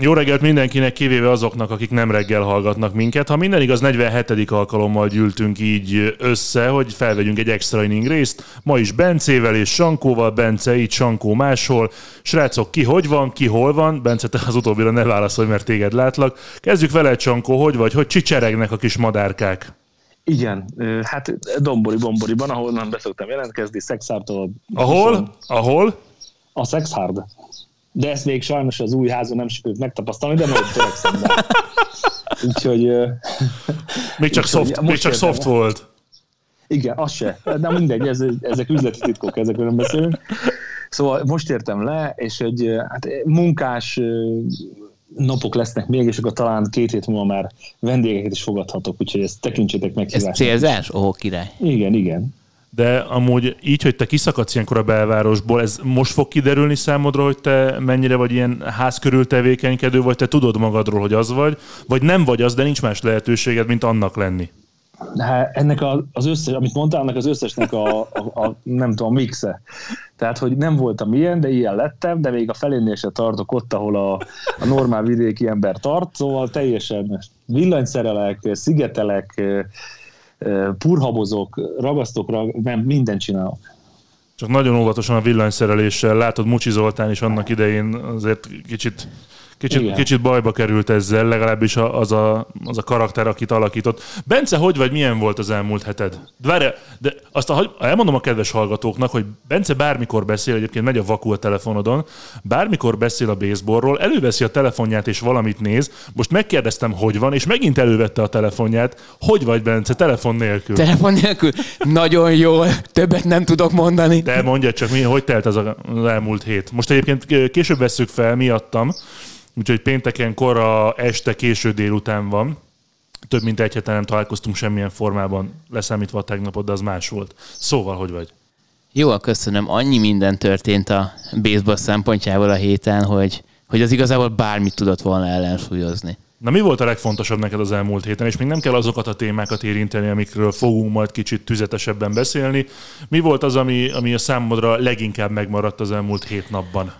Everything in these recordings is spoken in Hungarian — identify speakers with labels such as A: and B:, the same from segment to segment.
A: Jó reggelt mindenkinek, kivéve azoknak, akik nem reggel hallgatnak minket. Ha minden igaz, 47. alkalommal gyűltünk így össze, hogy felvegyünk egy extra inning részt. Ma is Bencével és Sankóval, Bence itt, Sankó máshol. Srácok, ki hogy van, ki hol van? Bence, te az utóbbira ne válaszolj, mert téged látlak. Kezdjük vele, Sankó, hogy vagy, hogy csicseregnek a kis madárkák?
B: Igen, hát Dombori Bomboriban, ahol nem beszoktam jelentkezni, Szexártól.
A: Ahol? Ahol?
B: A Szexhard de ezt még sajnos az új házon nem sikerült megtapasztalni, de majd törekszem rá. Úgyhogy...
A: Még csak, soft, még csak soft volt.
B: Igen, az se. De mindegy, ez, ezek üzleti titkok, ezekről nem beszélünk. Szóval most értem le, és egy hát, munkás napok lesznek még, és akkor talán két hét múlva már vendégeket is fogadhatok, úgyhogy ezt tekintsétek meg.
C: Ez célzás? Ó, király.
B: Igen, igen
A: de amúgy így, hogy te kiszakadsz ilyenkor a belvárosból, ez most fog kiderülni számodra, hogy te mennyire vagy ilyen ház körül tevékenykedő, vagy te tudod magadról, hogy az vagy, vagy nem vagy az, de nincs más lehetőséged, mint annak lenni?
B: Hát ennek a, az összes, amit mondtál, annak az összesnek a, a, a, nem tudom, mixe. Tehát, hogy nem voltam ilyen, de ilyen lettem, de még a felénél se tartok ott, ahol a, a normál vidéki ember tart, szóval teljesen villanyszerelek, szigetelek, purhabozok, ragasztok, nem, mindent csinálok.
A: Csak nagyon óvatosan a villanyszereléssel. Látod, Mucsi Zoltán is annak idején azért kicsit Kicsit, kicsit bajba került ezzel, legalábbis az a, az a karakter, akit alakított. Bence, hogy vagy, milyen volt az elmúlt heted? De várj, de azt a, elmondom a kedves hallgatóknak, hogy Bence bármikor beszél, egyébként megy a vakú a telefonodon, bármikor beszél a baseballról, előveszi a telefonját és valamit néz. Most megkérdeztem, hogy van, és megint elővette a telefonját. Hogy vagy, Bence, telefon nélkül?
C: Telefon nélkül? Nagyon jól, többet nem tudok mondani.
A: De mondja csak, mi, hogy telt az, a, az elmúlt hét. Most egyébként később veszük fel miattam, Úgyhogy pénteken kora este, késő délután van. Több mint egy heten nem találkoztunk semmilyen formában, leszámítva a tegnapot, de az más volt. Szóval, hogy vagy?
C: Jó, köszönöm. Annyi minden történt a baseball szempontjából a héten, hogy, hogy az igazából bármit tudott volna ellensúlyozni.
A: Na mi volt a legfontosabb neked az elmúlt héten, és még nem kell azokat a témákat érinteni, amikről fogunk majd kicsit tüzetesebben beszélni. Mi volt az, ami, ami a számodra leginkább megmaradt az elmúlt hét napban?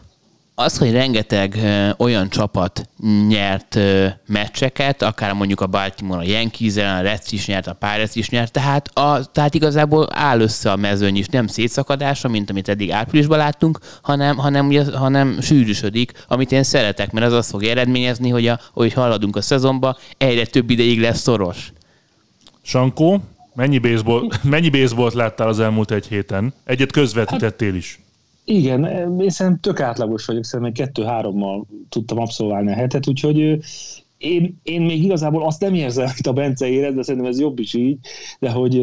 C: Az, hogy rengeteg olyan csapat nyert meccseket, akár mondjuk a Baltimore a yankees a Reds is nyert, a Pirates is nyert, tehát, a, tehát igazából áll össze a mezőny is, nem szétszakadása, mint amit eddig áprilisban láttunk, hanem, hanem, ugye, hanem sűrűsödik, amit én szeretek, mert az azt fog eredményezni, hogy, a, hogy haladunk a szezonba, egyre több ideig lesz szoros.
A: Sankó, mennyi, baseball, mennyi baseballt láttál az elmúlt egy héten? Egyet közvetítettél is.
B: Igen, én szerintem tök átlagos vagyok, szerintem kettő-hárommal tudtam abszolválni a hetet, úgyhogy én, én még igazából azt nem érzem, amit a Bence érez, de szerintem ez jobb is így, de hogy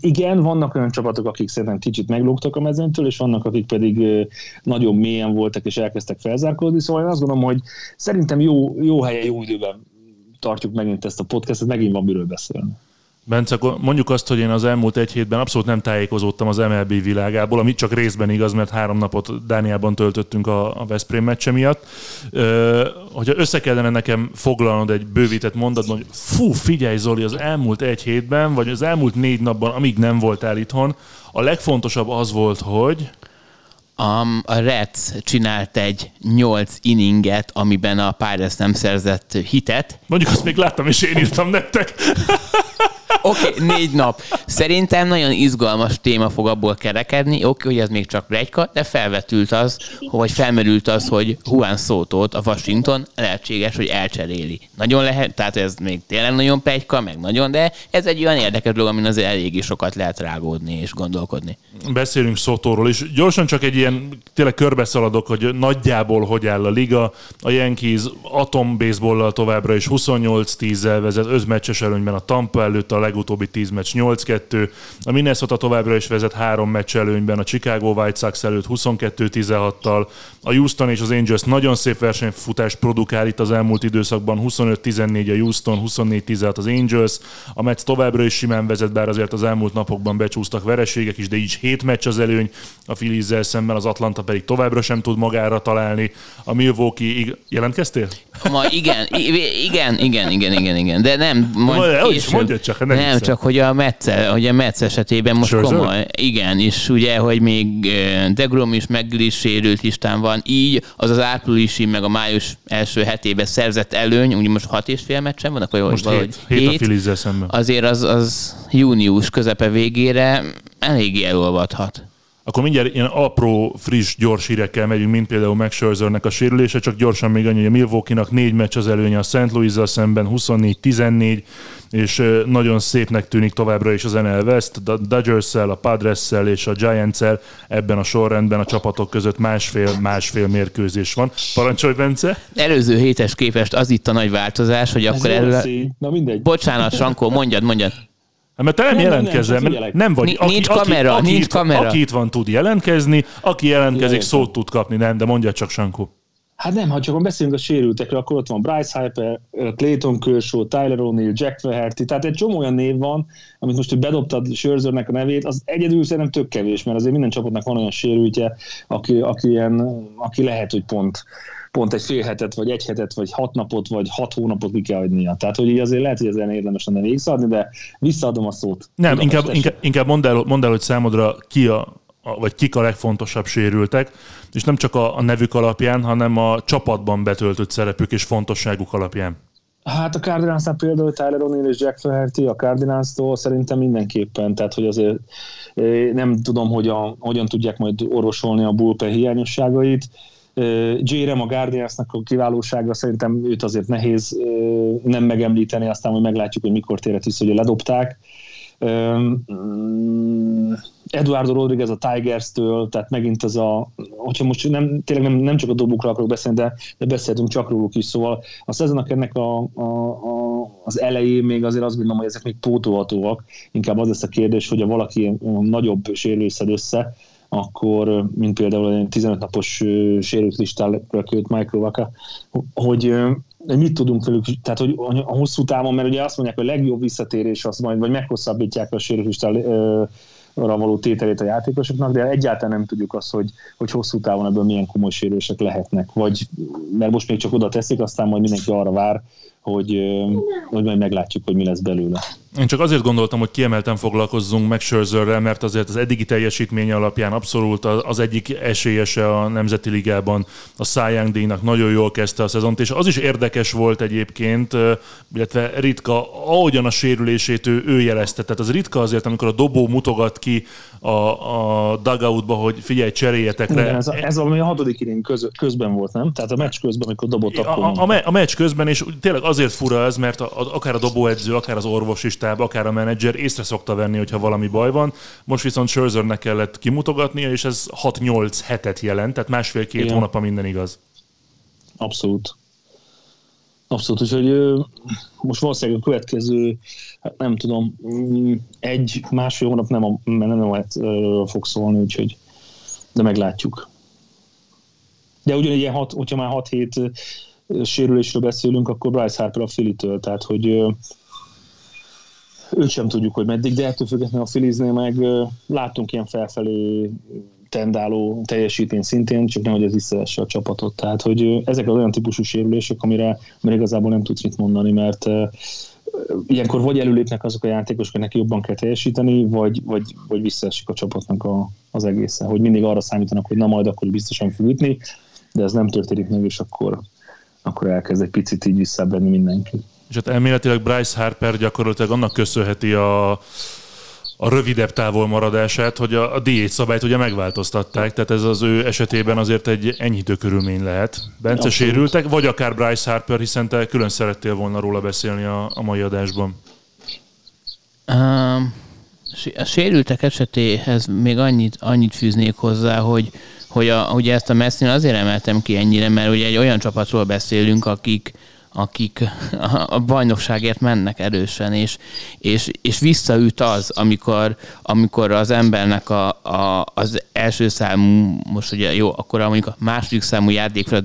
B: igen, vannak olyan csapatok, akik szerintem kicsit meglógtak a mezőntől, és vannak, akik pedig nagyon mélyen voltak, és elkezdtek felzárkózni, szóval én azt gondolom, hogy szerintem jó, jó helyen, jó időben tartjuk megint ezt a podcastot, megint van miről beszélni.
A: Bence, akkor mondjuk azt, hogy én az elmúlt egy hétben abszolút nem tájékozódtam az MLB világából, ami csak részben igaz, mert három napot Dániában töltöttünk a, a Veszprém meccse miatt. Ö, hogyha össze kellene nekem foglalnod egy bővített mondatban, hogy fú, figyelj Zoli, az elmúlt egy hétben, vagy az elmúlt négy napban, amíg nem voltál itthon, a legfontosabb az volt, hogy...
C: Um, a Reds csinált egy 8 inninget, amiben a Pirates nem szerzett hitet.
A: Mondjuk azt még láttam, és én írtam nektek.
C: Oké, okay, négy nap. Szerintem nagyon izgalmas téma fog abból kerekedni. Oké, okay, hogy ez még csak plegyka, de felvetült az, hogy felmerült az, hogy Juan Szótót a Washington lehetséges, hogy elcseréli. Nagyon lehet, tehát ez még tényleg nagyon plegyka, meg nagyon, de ez egy olyan érdekes dolog, amin azért eléggé sokat lehet rágódni és gondolkodni.
A: Beszélünk Szótóról, és gyorsan csak egy ilyen, tényleg körbeszaladok, hogy nagyjából hogy áll a liga. A Yankees atom továbbra is 28-10-zel vezet, özmeccses előnyben a Tampa előtt a legutóbbi 10 meccs 8-2. A Minnesota továbbra is vezet három meccs előnyben, a Chicago White Sox előtt 22-16-tal. A Houston és az Angels nagyon szép versenyfutást produkál itt az elmúlt időszakban, 25-14 a Houston, 24-16 az Angels. A Mets továbbra is simán vezet, bár azért az elmúlt napokban becsúsztak vereségek is, de így 7 meccs az előny, a phillies szemben az Atlanta pedig továbbra sem tud magára találni. A Milwaukee, jelentkeztél?
C: Ma igen, igen, igen, igen, igen, igen, de nem,
A: majd Mondja, később, mondja csak, nem,
C: nem csak, hogy a Metsz, hogy a Metsz esetében most Scherzer? komoly, igen, és ugye, hogy még Degrom is sérült listán van, így az az áprilisi, meg a május első hetében szerzett előny, ugye most hat és fél meccsen van, akkor
A: most valahogy hét, hét, hét a szemben.
C: Azért az, az június közepe végére eléggé elolvadhat.
A: Akkor mindjárt ilyen apró, friss, gyors hírekkel megyünk, mint például Max Scherzernek a sérülése, csak gyorsan még annyi, hogy a Milwaukee-nak négy meccs az előnye a St. louis szemben, 24-14, és nagyon szépnek tűnik továbbra is az NL West, a dodgers a padres és a giants ebben a sorrendben a csapatok között másfél-másfél mérkőzés van. Parancsolj, Bence!
C: Előző hétes képest az itt a nagy változás, hogy akkor
B: erről... Na mindegy.
C: Bocsánat, Sankó, mondjad, mondjad.
A: Hát, mert te nem, nem jelentkezel, nem, nem, nem vagy.
C: Aki, nincs kamera, aki, nincs
A: aki,
C: kamera.
A: Aki itt van, tud jelentkezni, aki jelentkezik, Jaj, szót tud kapni, nem, de mondja csak, Sankó.
B: Hát nem, ha csak beszélünk a sérültekről, akkor ott van Bryce Harper, Clayton Kershaw, Tyler O'Neill, Jack Flaherty, tehát egy csomó olyan név van, amit most, hogy bedobtad Scherzernek a nevét, az egyedül szerintem tök kevés, mert azért minden csapatnak van olyan sérültje, aki, aki, ilyen, aki lehet, hogy pont pont egy fél hetet, vagy egy hetet, vagy hat napot, vagy hat hónapot ki kell adnia. Tehát, hogy így azért lehet, hogy ezen érdemes lenne végigszadni, de visszaadom a szót.
A: Nem, inkább, inkább, inkább mondd, el, mondd el, hogy számodra ki a, vagy kik a legfontosabb sérültek, és nem csak a, a nevük alapján, hanem a csapatban betöltött szerepük és fontosságuk alapján.
B: Hát a cardinals például Tyler O'Neill és Jack Flaherty a Cardinals-tól szerintem mindenképpen, tehát hogy azért eh, nem tudom, hogy a, hogyan tudják majd orvosolni a bullpen hiányosságait, J-Rem a Guardiansnak a kiválósága szerintem őt azért nehéz nem megemlíteni, aztán hogy meglátjuk, hogy mikor térhet vissza, hogy ledobták. Mm, Eduardo Rodriguez a Tigers-től, tehát megint az a, hogyha most nem, tényleg nem, nem csak a dobukra akarok beszélni, de, de beszéltünk csak róluk is, szóval a szezonnak ennek a, a, a, az elején még azért azt gondolom, hogy ezek még pótolhatóak, inkább az lesz a kérdés, hogy a valaki nagyobb sérülés össze, akkor, mint például egy 15 napos sérült listára költ Michael Waka, hogy mit tudunk velük, tehát hogy a hosszú távon, mert ugye azt mondják, hogy a legjobb visszatérés az majd, vagy meghosszabbítják a sérült listára való tételét a játékosoknak, de egyáltalán nem tudjuk azt, hogy, hogy hosszú távon ebből milyen komoly sérülések lehetnek, vagy mert most még csak oda teszik, aztán majd mindenki arra vár, hogy, hogy majd meglátjuk, hogy mi lesz belőle.
A: Én csak azért gondoltam, hogy kiemelten foglalkozzunk meg Scherzerrel, mert azért az eddigi teljesítménye alapján abszolút az egyik esélyese a Nemzeti Ligában a Young díjnak nagyon jól kezdte a szezont, és az is érdekes volt egyébként, illetve ritka, ahogyan a sérülését ő, ő jelezte. Tehát az ritka azért, amikor a dobó mutogat ki a, a dugoutba, hogy figyelj, cseréljetek le.
B: ez, ez valami a hatodik inning köz, közben volt, nem? Tehát a meccs közben, amikor dobott
A: a, a, a, a meccs közben, és tényleg azért fura ez, mert a, a, akár a dobóedző, akár az orvos is stáb, akár a menedzser észre szokta venni, hogyha valami baj van. Most viszont Scherzernek kellett kimutogatnia, és ez 6-8 hetet jelent, tehát másfél-két hónap, minden igaz.
B: Abszolút. Abszolút, úgyhogy most valószínűleg a következő, hát nem tudom, mm, egy, másfél hónap nem, a, nem, nem lehet, fog szólni, úgyhogy de meglátjuk. De ugyanígy, hat, hogyha már 6 hét sérülésről beszélünk, akkor Bryce Harper a Filitől, tehát hogy őt sem tudjuk, hogy meddig, de ettől függetlenül a Filiznél meg látunk ilyen felfelé tendáló teljesítmény szintén, csak nem, hogy ez visszavesse a csapatot. Tehát, hogy ezek az olyan típusú sérülések, amire, amire igazából nem tudsz mit mondani, mert ilyenkor vagy előlépnek azok a játékosok, akik jobban kell teljesíteni, vagy, vagy, vagy visszaesik a csapatnak a, az egésze. Hogy mindig arra számítanak, hogy na majd akkor biztosan fog ütni, de ez nem történik meg, és akkor, akkor elkezd egy picit így visszabenni mindenki.
A: És hát elméletileg Bryce Harper gyakorlatilag annak köszönheti a, a rövidebb távolmaradását, hogy a, a diét szabályt ugye megváltoztatták, tehát ez az ő esetében azért egy enyhítő körülmény lehet. Bence Abszolút. sérültek, vagy akár Bryce Harper, hiszen te külön szerettél volna róla beszélni a, a mai adásban.
C: Um, a sérültek esetéhez még annyit, annyit fűznék hozzá, hogy, hogy a, ugye ezt a messzin azért emeltem ki ennyire, mert ugye egy olyan csapatról beszélünk, akik, akik a bajnokságért mennek erősen, és, és, és visszaüt az, amikor, amikor az embernek a, a, az első számú, most ugye jó, akkor mondjuk a második számú játékra a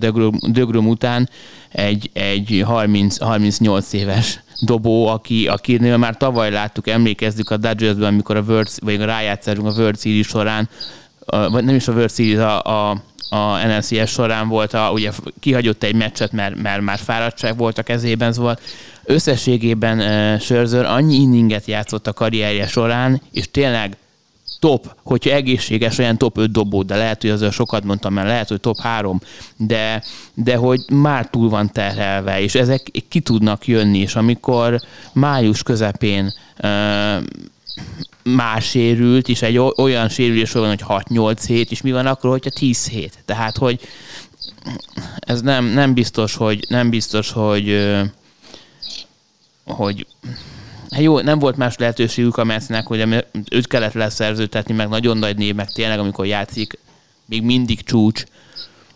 C: Dögrum után egy, egy 30, 38 éves dobó, aki, akinél már tavaly láttuk, emlékezzük a Dodgersben, amikor a World, vagy rájátszásunk a World Series során, vagy nem is a World Series, a, a a NLCS során volt, a, ugye kihagyott egy meccset, mert, mert már fáradtság volt a kezében, szóval összességében uh, Scherzer annyi inninget játszott a karrierje során, és tényleg top, hogyha egészséges, olyan top 5 dobó, de lehet, hogy azért sokat mondtam, mert lehet, hogy top 3, de, de hogy már túl van terhelve, és ezek ki tudnak jönni, és amikor május közepén uh, már sérült, és egy olyan sérülés van, hogy 6-8 hét, és mi van akkor, hogyha 10 hét? Tehát, hogy ez nem, nem biztos, hogy nem biztos, hogy hogy hát jó, nem volt más lehetőségük a Metsnek, hogy őt kellett leszerzőtetni, meg nagyon nagy név, meg tényleg, amikor játszik, még mindig csúcs,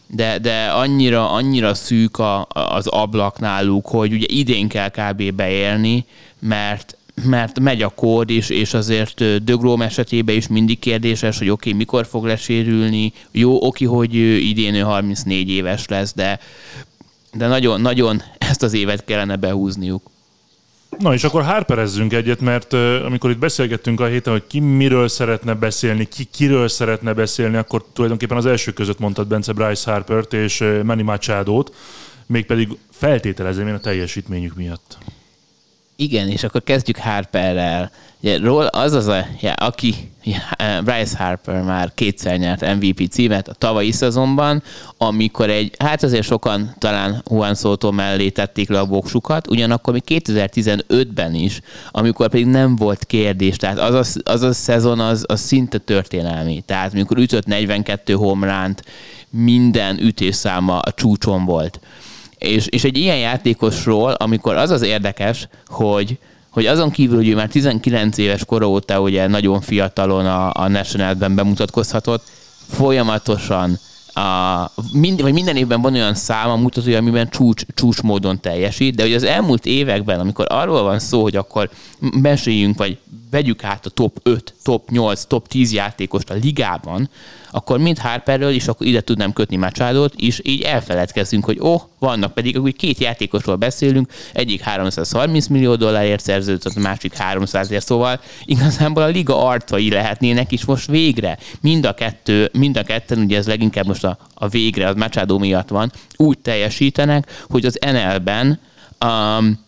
C: de, de annyira, annyira szűk a, az ablak náluk, hogy ugye idén kell kb. beérni, mert mert megy a kód is, és azért Dögróm esetében is mindig kérdéses, hogy oké, okay, mikor fog lesérülni. Jó, oké, hogy idén ő 34 éves lesz, de, de nagyon, nagyon ezt az évet kellene behúzniuk.
A: Na és akkor hárperezzünk egyet, mert amikor itt beszélgettünk a héten, hogy ki miről szeretne beszélni, ki kiről szeretne beszélni, akkor tulajdonképpen az első között mondtad Bence Bryce Harpert és Manny Machado-t, mégpedig feltételezem én a teljesítményük miatt.
C: Igen, és akkor kezdjük Harperrel. Ugye, ról az az a, ja, aki, ja, Bryce Harper már kétszer nyert MVP címet a tavalyi szezonban, amikor egy, hát azért sokan talán Juan Soto mellé tették le a voksukat, ugyanakkor még 2015-ben is, amikor pedig nem volt kérdés, tehát az a, az a szezon az, az szinte történelmi. Tehát amikor ütött 42 homránt, minden ütésszáma a csúcson volt. És, és egy ilyen játékosról, amikor az az érdekes, hogy, hogy azon kívül, hogy ő már 19 éves kora óta ugye nagyon fiatalon a, a National-ben bemutatkozhatott, folyamatosan a, mind, vagy minden évben van olyan száma mutatója, amiben csúcs, csúcs módon teljesít, de hogy az elmúlt években, amikor arról van szó, hogy akkor meséljünk, vagy vegyük át a top 5, top 8, top 10 játékost a ligában, akkor mind Harperről is akkor ide tudnám kötni Machadot, és így elfeledkezünk, hogy ó, oh, vannak pedig, úgy két játékosról beszélünk, egyik 330 millió dollárért szerződött, a másik 300 ért, szóval igazából a liga arcai lehetnének is most végre. Mind a kettő, mind a ketten, ugye ez leginkább most a, a végre, az Machado miatt van, úgy teljesítenek, hogy az NL-ben um,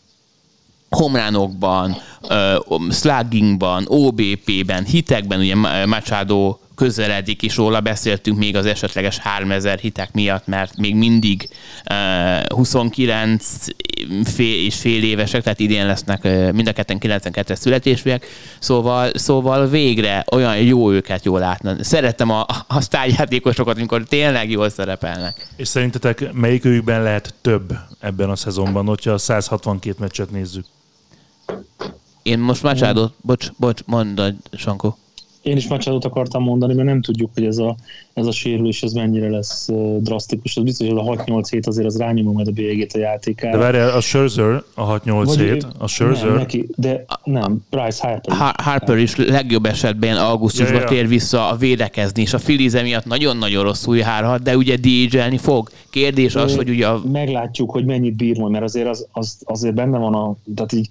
C: homránokban, uh, sluggingban, OBP-ben, hitekben, ugye Machado közeledik, és róla beszéltünk még az esetleges 3000 hitek miatt, mert még mindig uh, 29 fél és fél évesek, tehát idén lesznek uh, mind a ketten 92-es születésűek, szóval, szóval végre olyan jó őket jól látni. Szerettem a, a sztárjátékosokat, amikor tényleg jól szerepelnek.
A: És szerintetek melyikőjükben lehet több ebben a szezonban, hogyha a 162 meccset nézzük?
C: Én most Machado, bocs, bocs, mondd, Sankó.
B: Én is Machadot akartam mondani, mert nem tudjuk, hogy ez a, ez a sérülés ez mennyire lesz drasztikus. Az biztos, hogy a 6-8 hét azért az rányomó majd a bélyegét a játékára.
A: De várjál, a Scherzer a 6-8 hét, a Scherzer...
B: Nem, neki, de nem, Bryce Harper.
C: Har- Harper is legjobb esetben augusztusban ja, ja. tér vissza a védekezni, és a Phillies miatt nagyon-nagyon rosszul járhat, de ugye dj fogh Kérdés az, hogy ugye a...
B: Meglátjuk, hogy mennyit bír majd, mert azért az, az, azért benne van a... Tehát így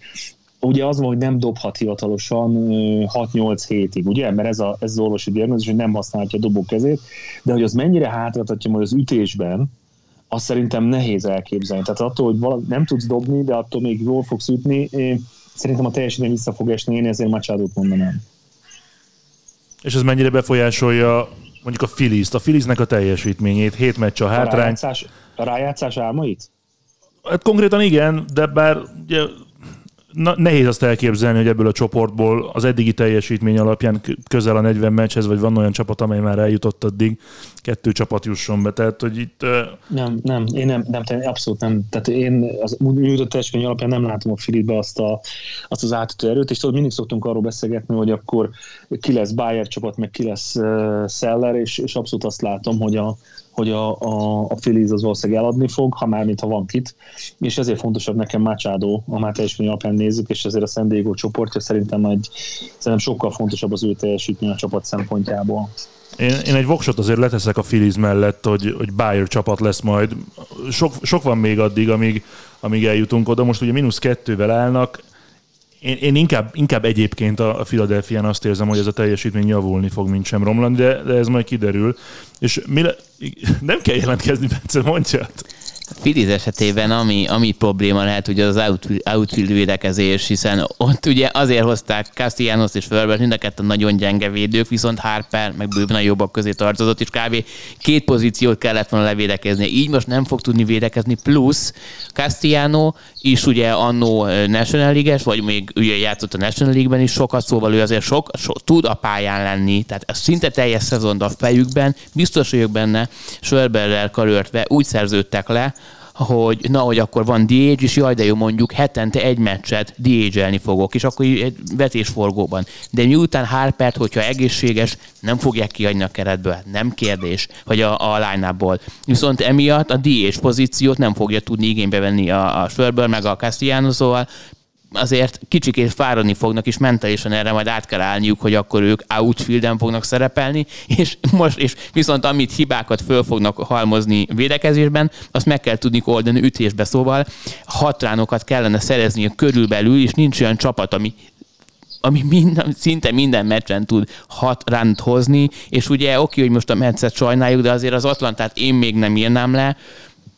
B: ugye az van, hogy nem dobhat hivatalosan 6-8 hétig, ugye? Mert ez, a, ez az orvosi diagnózis, hogy nem használhatja a dobó kezét, de hogy az mennyire hátratatja majd az ütésben, azt szerintem nehéz elképzelni. Tehát attól, hogy valami, nem tudsz dobni, de attól még jól fogsz ütni, szerintem a teljesítmény vissza fog esni, én ezért Machado-t mondanám.
A: És ez mennyire befolyásolja mondjuk a Phillies-t, a Philliesnek a teljesítményét, hét meccs a hátrány. A
B: rájátszás, a rájátszás álmait?
A: Hát konkrétan igen, de bár ugye na, nehéz azt elképzelni, hogy ebből a csoportból az eddigi teljesítmény alapján közel a 40 meccshez, vagy van olyan csapat, amely már eljutott addig, kettő csapat jusson be. Tehát, hogy itt...
B: Nem, nem, én nem, nem, nem abszolút nem. Tehát én az nyújtott teljesítmény alapján nem látom a Filipbe azt, a, azt az átütő erőt, és tudod, mindig szoktunk arról beszélgetni, hogy akkor ki lesz Bayer csapat, meg ki lesz uh, Seller, és, és abszolút azt látom, hogy a, hogy a, a, a Phillies az valószínűleg eladni fog, ha már mintha van kit, és ezért fontosabb nekem Machado, a már teljesítmény alapján nézzük, és ezért a San Diego csoportja szerintem egy, szerintem sokkal fontosabb az ő teljesítmény a csapat szempontjából.
A: Én, én egy voksot azért leteszek a Phillies mellett, hogy, hogy Bayer csapat lesz majd. Sok, sok van még addig, amíg, amíg eljutunk oda. Most ugye mínusz kettővel állnak, én, én inkább, inkább egyébként a, Philadelphia-n azt érzem, hogy ez a teljesítmény javulni fog, mint sem romlani, de, de ez majd kiderül. És mi le, nem kell jelentkezni, Bence, mondjad.
C: Filiz esetében ami, ami probléma lehet ugye az outfield védekezés, hiszen ott ugye azért hozták Castellanos és Förbert, mind a ketten nagyon gyenge védők, viszont Harper meg bőven a jobbak közé tartozott, és kb. két pozíciót kellett volna levédekezni. Így most nem fog tudni védekezni, plusz Castellano is ugye annó National league vagy még ugye játszott a National League-ben is sokat, szóval ő azért sok, sok tud a pályán lenni, tehát ez szinte teljes szezon a fejükben, biztos vagyok benne, Sörberrel karöltve úgy szerződtek le, hogy na, hogy akkor van DH, és jaj, de jó, mondjuk hetente egy meccset DH-elni fogok, és akkor egy vetésforgóban. De miután Harpert, hogyha egészséges, nem fogják kiadni a keretből, nem kérdés, vagy a, a line Viszont emiatt a DH pozíciót nem fogja tudni igénybe venni a, a Schwerber, meg a Castellano, szóval azért kicsikét fáradni fognak, és mentálisan erre majd át kell állniuk, hogy akkor ők outfielden fognak szerepelni, és most, és viszont amit hibákat föl fognak halmozni védekezésben, azt meg kell tudni oldani ütésbe, szóval hatránokat kellene szerezni a körülbelül, és nincs olyan csapat, ami ami minden, szinte minden meccsen tud hat ránt hozni, és ugye oké, hogy most a meccset sajnáljuk, de azért az Atlantát én még nem írnám le,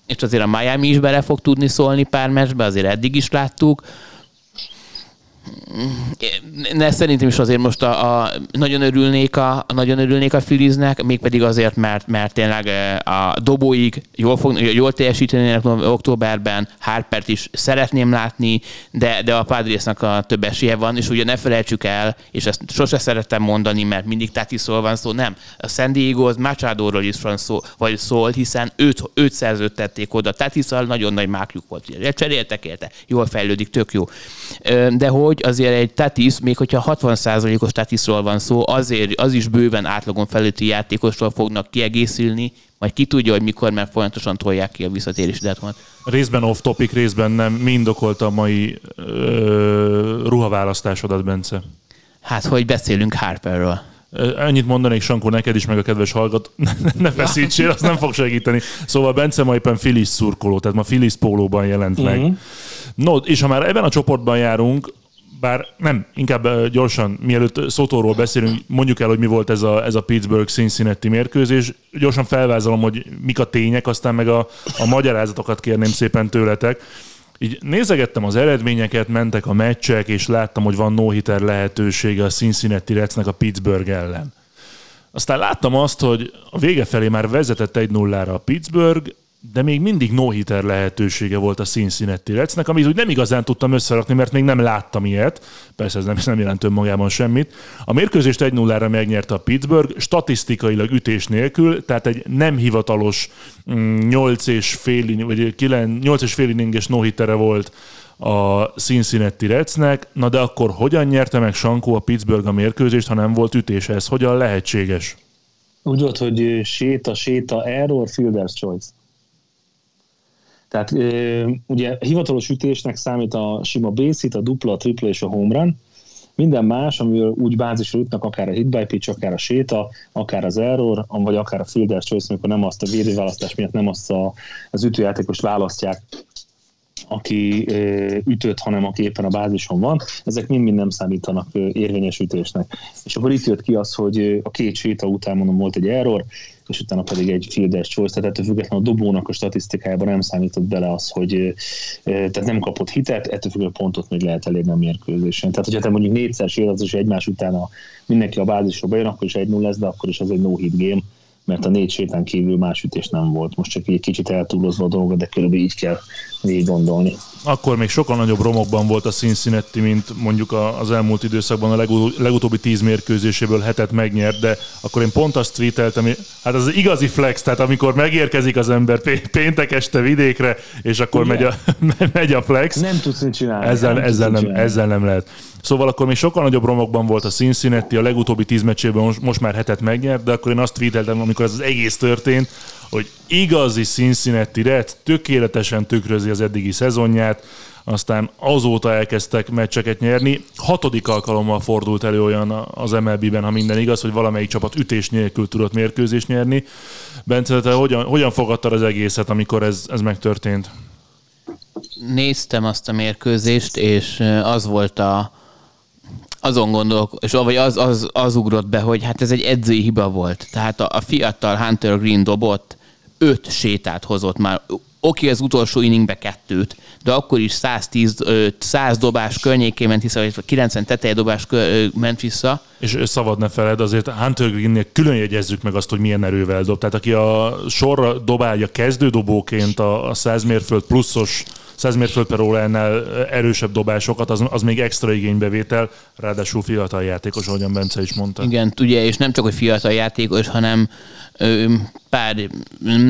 C: és azért a Miami is bele fog tudni szólni pár meccsbe, azért eddig is láttuk, ne, szerintem is azért most a, a nagyon örülnék a, a nagyon örülnék a Filiznek, mégpedig azért, mert, mert tényleg a dobóig jól, fog, jól teljesítenének októberben, Harpert is szeretném látni, de, de a Padresnak a több esélye van, és ugye ne felejtsük el, és ezt sose szerettem mondani, mert mindig Tatisról van szó, nem. A San Diego az Machado-ról is van szó, vagy szól, hiszen őt, őt szerződtették oda. Tatiszal nagyon nagy mákjuk volt. Ugye, cseréltek érte, jól fejlődik, tök jó. De hogy hogy azért egy Tatis, még hogyha 60%-os Tatisról van szó, azért az is bőven átlagon felütti játékosról fognak kiegészülni, majd ki tudja, hogy mikor, mert folyamatosan tolják ki a visszatérési dátumot.
A: Részben off-topic, részben nem. Mi indokolta a mai ö, ruhaválasztásodat, Bence?
C: Hát, hogy beszélünk Harperről.
A: Ennyit mondanék, Sankó, neked is, meg a kedves hallgat, ne feszítsél, az nem fog segíteni. Szóval Bence ma éppen Phillies szurkoló, tehát ma Phillies pólóban jelent meg. Mm-hmm. No, és ha már ebben a csoportban járunk, bár nem, inkább gyorsan, mielőtt Szotóról beszélünk, mondjuk el, hogy mi volt ez a, ez a Pittsburgh-Cincinnati mérkőzés. Gyorsan felvázolom, hogy mik a tények, aztán meg a, a magyarázatokat kérném szépen tőletek. Így nézegettem az eredményeket, mentek a meccsek, és láttam, hogy van no lehetősége a Cincinnati Redsnek a Pittsburgh ellen. Aztán láttam azt, hogy a vége felé már vezetett egy nullára a Pittsburgh, de még mindig no lehetősége volt a Cincinnati Redsnek, amit úgy nem igazán tudtam összerakni, mert még nem láttam ilyet. Persze ez nem, nem jelent önmagában semmit. A mérkőzést 1-0-ra megnyerte a Pittsburgh, statisztikailag ütés nélkül, tehát egy nem hivatalos 8 mm, és fél, vagy 9, 8 és fél inninges no volt a Cincinnati Redsnek. Na de akkor hogyan nyerte meg Sankó a Pittsburgh a mérkőzést, ha nem volt ütése? Ez hogyan lehetséges?
B: Úgy volt, hogy séta, séta, error, fielder's choice. Tehát ugye hivatalos ütésnek számít a sima base a dupla, a tripla és a home run. Minden más, amivel úgy bázisra ütnek, akár a hit by pitch, akár a séta, akár az error, vagy akár a fielder choice, amikor nem azt a védőválasztás miatt nem azt a, az ütőjátékost választják, aki ütött, hanem aki éppen a bázison van, ezek mind-mind nem számítanak érvényes ütésnek. És akkor itt jött ki az, hogy a két séta után mondom volt egy error, és utána pedig egy fieldes choice, tehát ettől függetlenül a dobónak a statisztikájában nem számított bele az, hogy tehát nem kapott hitet, ettől függetlenül pontot még lehet elérni a mérkőzésen. Tehát, hogyha te mondjuk négyszer sérdez, és egymás után a, mindenki a bázisra bejön, akkor is egy 0 lesz, de akkor is az egy no-hit game, mert a négy sétán kívül más ütés nem volt. Most csak egy kicsit eltúlozva a dolgot, de körülbelül így kell így gondolni.
A: Akkor még sokkal nagyobb romokban volt a Cincinnati, mint mondjuk az elmúlt időszakban a legutóbbi tíz mérkőzéséből hetet megnyert, de akkor én pont azt tweeteltem, hát az igazi flex, tehát amikor megérkezik az ember péntek este vidékre, és akkor megy a, megy a flex.
B: Nem tudsz mit csinálni.
A: Ezzel nem, ezzel nem, ezzel nem lehet. Szóval akkor még sokkal nagyobb romokban volt a Cincinnati, a legutóbbi tíz meccsében most, most már hetet megnyert, de akkor én azt tweeteltem, amikor ez az egész történt, hogy igazi Cincinnati Reds tökéletesen tükrözi az eddigi szezonját, aztán azóta elkezdtek meccseket nyerni. Hatodik alkalommal fordult elő olyan az MLB-ben, ha minden igaz, hogy valamelyik csapat ütés nélkül tudott mérkőzést nyerni. Bence, te hogyan, hogyan fogadtad az egészet, amikor ez, ez megtörtént?
C: Néztem azt a mérkőzést, és az volt a, azon gondolok, és vagy az, az, az ugrott be, hogy hát ez egy edzői hiba volt. Tehát a, a fiatal Hunter Green dobott, öt sétát hozott már. Oké, az utolsó inningbe kettőt, de akkor is 110, 100 dobás környékén ment vissza, vagy 90 teteje dobás ment vissza.
A: És szabad ne feled, azért Hunter Greennél külön jegyezzük meg azt, hogy milyen erővel dob. Tehát aki a sorra dobálja kezdődobóként a 100 mérföld pluszos 100 mérföld per óránál erősebb dobásokat, az, az még extra igénybevétel, ráadásul fiatal játékos, ahogyan Bence is mondta.
C: Igen, ugye, és nem csak, hogy fiatal játékos, hanem pár,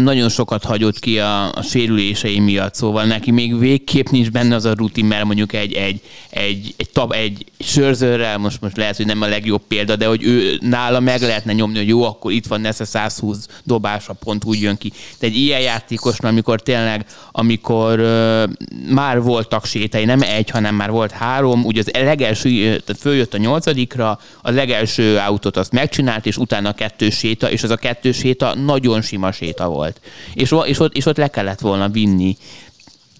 C: nagyon sokat hagyott ki a, a sérülései miatt, szóval neki még végképp nincs benne az a rutin, mert mondjuk egy, egy, egy, egy, tab, egy sörzőrrel, most, most lehet, hogy nem a legjobb példa, de hogy ő nála meg lehetne nyomni, hogy jó, akkor itt van Nesze 120 dobása, pont úgy jön ki. De egy ilyen játékosnál, amikor tényleg, amikor uh, már voltak sétei, nem egy, hanem már volt három, ugye az legelső, tehát följött a nyolcadikra, a legelső autót azt megcsinált, és utána a kettő séta, és az a kettő séta nagyon sima séta volt. És, és, ott, és ott le kellett volna vinni.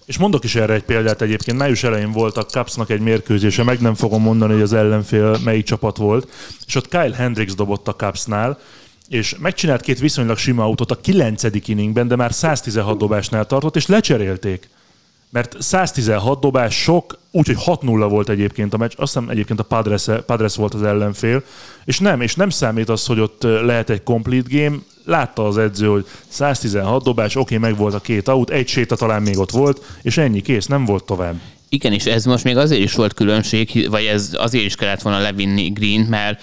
A: És mondok is erre egy példát egyébként. Május elején volt a Cupsnak egy mérkőzése, meg nem fogom mondani, hogy az ellenfél melyik csapat volt, és ott Kyle Hendricks dobott a Cupsnál, és megcsinált két viszonylag sima autót a 9. inningben, de már 116 dobásnál tartott, és lecserélték mert 116 dobás sok, úgyhogy 6-0 volt egyébként a meccs, azt hiszem egyébként a Padres, Padres volt az ellenfél, és nem, és nem számít az, hogy ott lehet egy complete game, látta az edző, hogy 116 dobás, oké, okay, meg volt a két aut, egy séta talán még ott volt, és ennyi, kész, nem volt tovább.
C: Igen, és ez most még azért is volt különbség, vagy ez azért is kellett volna levinni Green, mert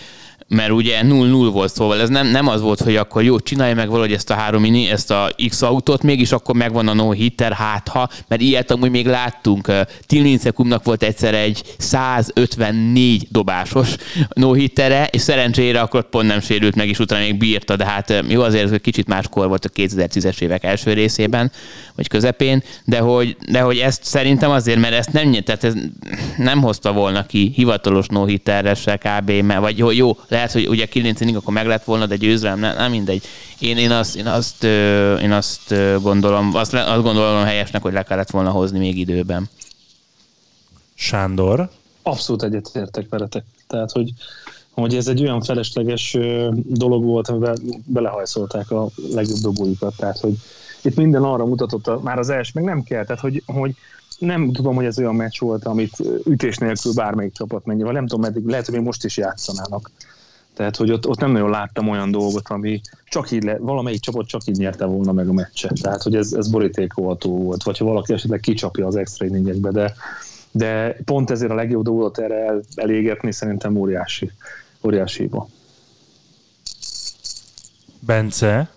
C: mert ugye 0-0 volt, szóval ez nem, nem az volt, hogy akkor jó, csinálj meg valahogy ezt a három mini, ezt a X autót, mégis akkor megvan a no hitter, hát ha, mert ilyet amúgy még láttunk. Tilnincekumnak volt egyszer egy 154 dobásos no hittere, és szerencsére akkor pont nem sérült meg, és utána még bírta, de hát jó, azért ez kicsit máskor volt a 2010-es évek első részében, vagy közepén, de hogy, de hogy ezt szerintem azért, mert ezt nem, tehát ez nem hozta volna ki hivatalos no hitterre se kb. Mert, vagy jó, jó lehet, hogy ugye 9 akkor meg lett volna, de győzelem, nem, nem mindegy. Én, én, azt, én, azt, én azt gondolom, azt, azt gondolom helyesnek, hogy le kellett volna hozni még időben.
A: Sándor?
B: Abszolút egyetértek veletek. Tehát, hogy, hogy ez egy olyan felesleges dolog volt, amivel belehajszolták a legjobb dobójukat. Tehát, hogy itt minden arra mutatott, a, már az els, meg nem kell, tehát, hogy, hogy nem tudom, hogy ez olyan meccs volt, amit ütés nélkül bármelyik csapat vagy nem tudom, meddig, lehet, hogy még most is játszanának. Tehát, hogy ott, ott nem nagyon láttam olyan dolgot, ami csak így, le, valamelyik csapat csak így nyerte volna meg a meccset. Tehát, hogy ez, ez borítékolható volt, vagy ha valaki esetleg kicsapja az extra inningekbe, de, de pont ezért a legjobb dolgot erre el, elégetni szerintem óriási, óriási hiba.
A: Bence?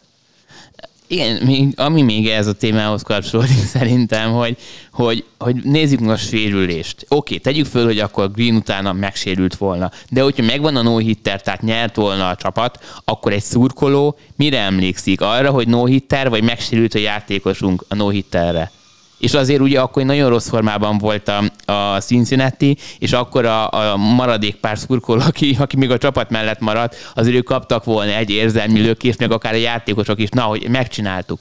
C: Igen, ami még ez a témához kapcsolódik szerintem, hogy, hogy, hogy nézzük most a sérülést. Oké, tegyük föl, hogy akkor Green utána megsérült volna, de hogyha megvan a no hitter, tehát nyert volna a csapat, akkor egy szurkoló mire emlékszik? Arra, hogy no hitter, vagy megsérült a játékosunk a no hitterre? És azért ugye akkor nagyon rossz formában volt a, a Cincinnati, és akkor a, a maradék pár szurkoló, aki, aki még a csapat mellett maradt, azért ők kaptak volna egy érzelmi lökést, meg akár a játékosok is, na, hogy megcsináltuk.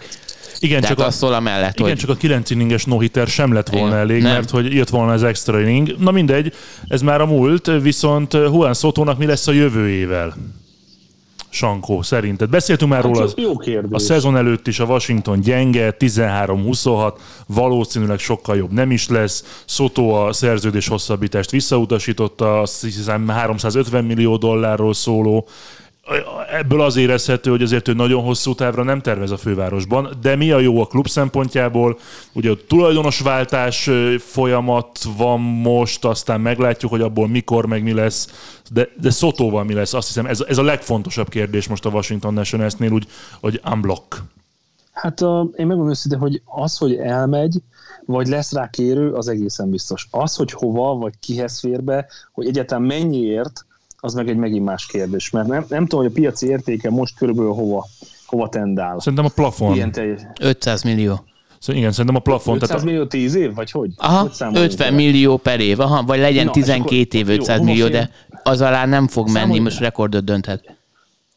A: Igen, csak a, szól a mellett, igen, hogy... csak a 9 inninges no sem lett volna igen, elég, nem. mert hogy jött volna az extra inning. Na mindegy, ez már a múlt, viszont Juan Sotónak mi lesz a jövőjével? Sankó, szerinted? Beszéltünk már hát róla,
B: jó kérdés.
A: a szezon előtt is a Washington gyenge, 13-26, valószínűleg sokkal jobb nem is lesz. Soto a szerződés hosszabbítást visszautasította, azt hiszem 350 millió dollárról szóló. Ebből az érezhető, hogy azért ő nagyon hosszú távra nem tervez a fővárosban, de mi a jó a klub szempontjából? Ugye a tulajdonosváltás folyamat van most, aztán meglátjuk, hogy abból mikor, meg mi lesz, de, de Szotóval mi lesz? Azt hiszem, ez, ez a legfontosabb kérdés most a Washington Nationalsnél, úgy, hogy unblock.
B: Hát uh, én megmondom őszintén, hogy az, hogy elmegy, vagy lesz rá kérő, az egészen biztos. Az, hogy hova, vagy kihez fér be, hogy egyetem mennyiért, az meg egy megint más kérdés, mert nem, nem tudom, hogy a piaci értéke most körülbelül hova, hova tendál.
A: Szerintem a plafon.
B: Ilyen teljes...
C: 500 millió.
A: Szóval igen, szerintem a plafon.
B: 500 tehát millió 10 év, vagy hogy?
C: Aha, 50 millió per év, aha, vagy legyen Na, 12 év 500 jó, millió, de az alá nem fog menni, menni, most rekordot dönthet.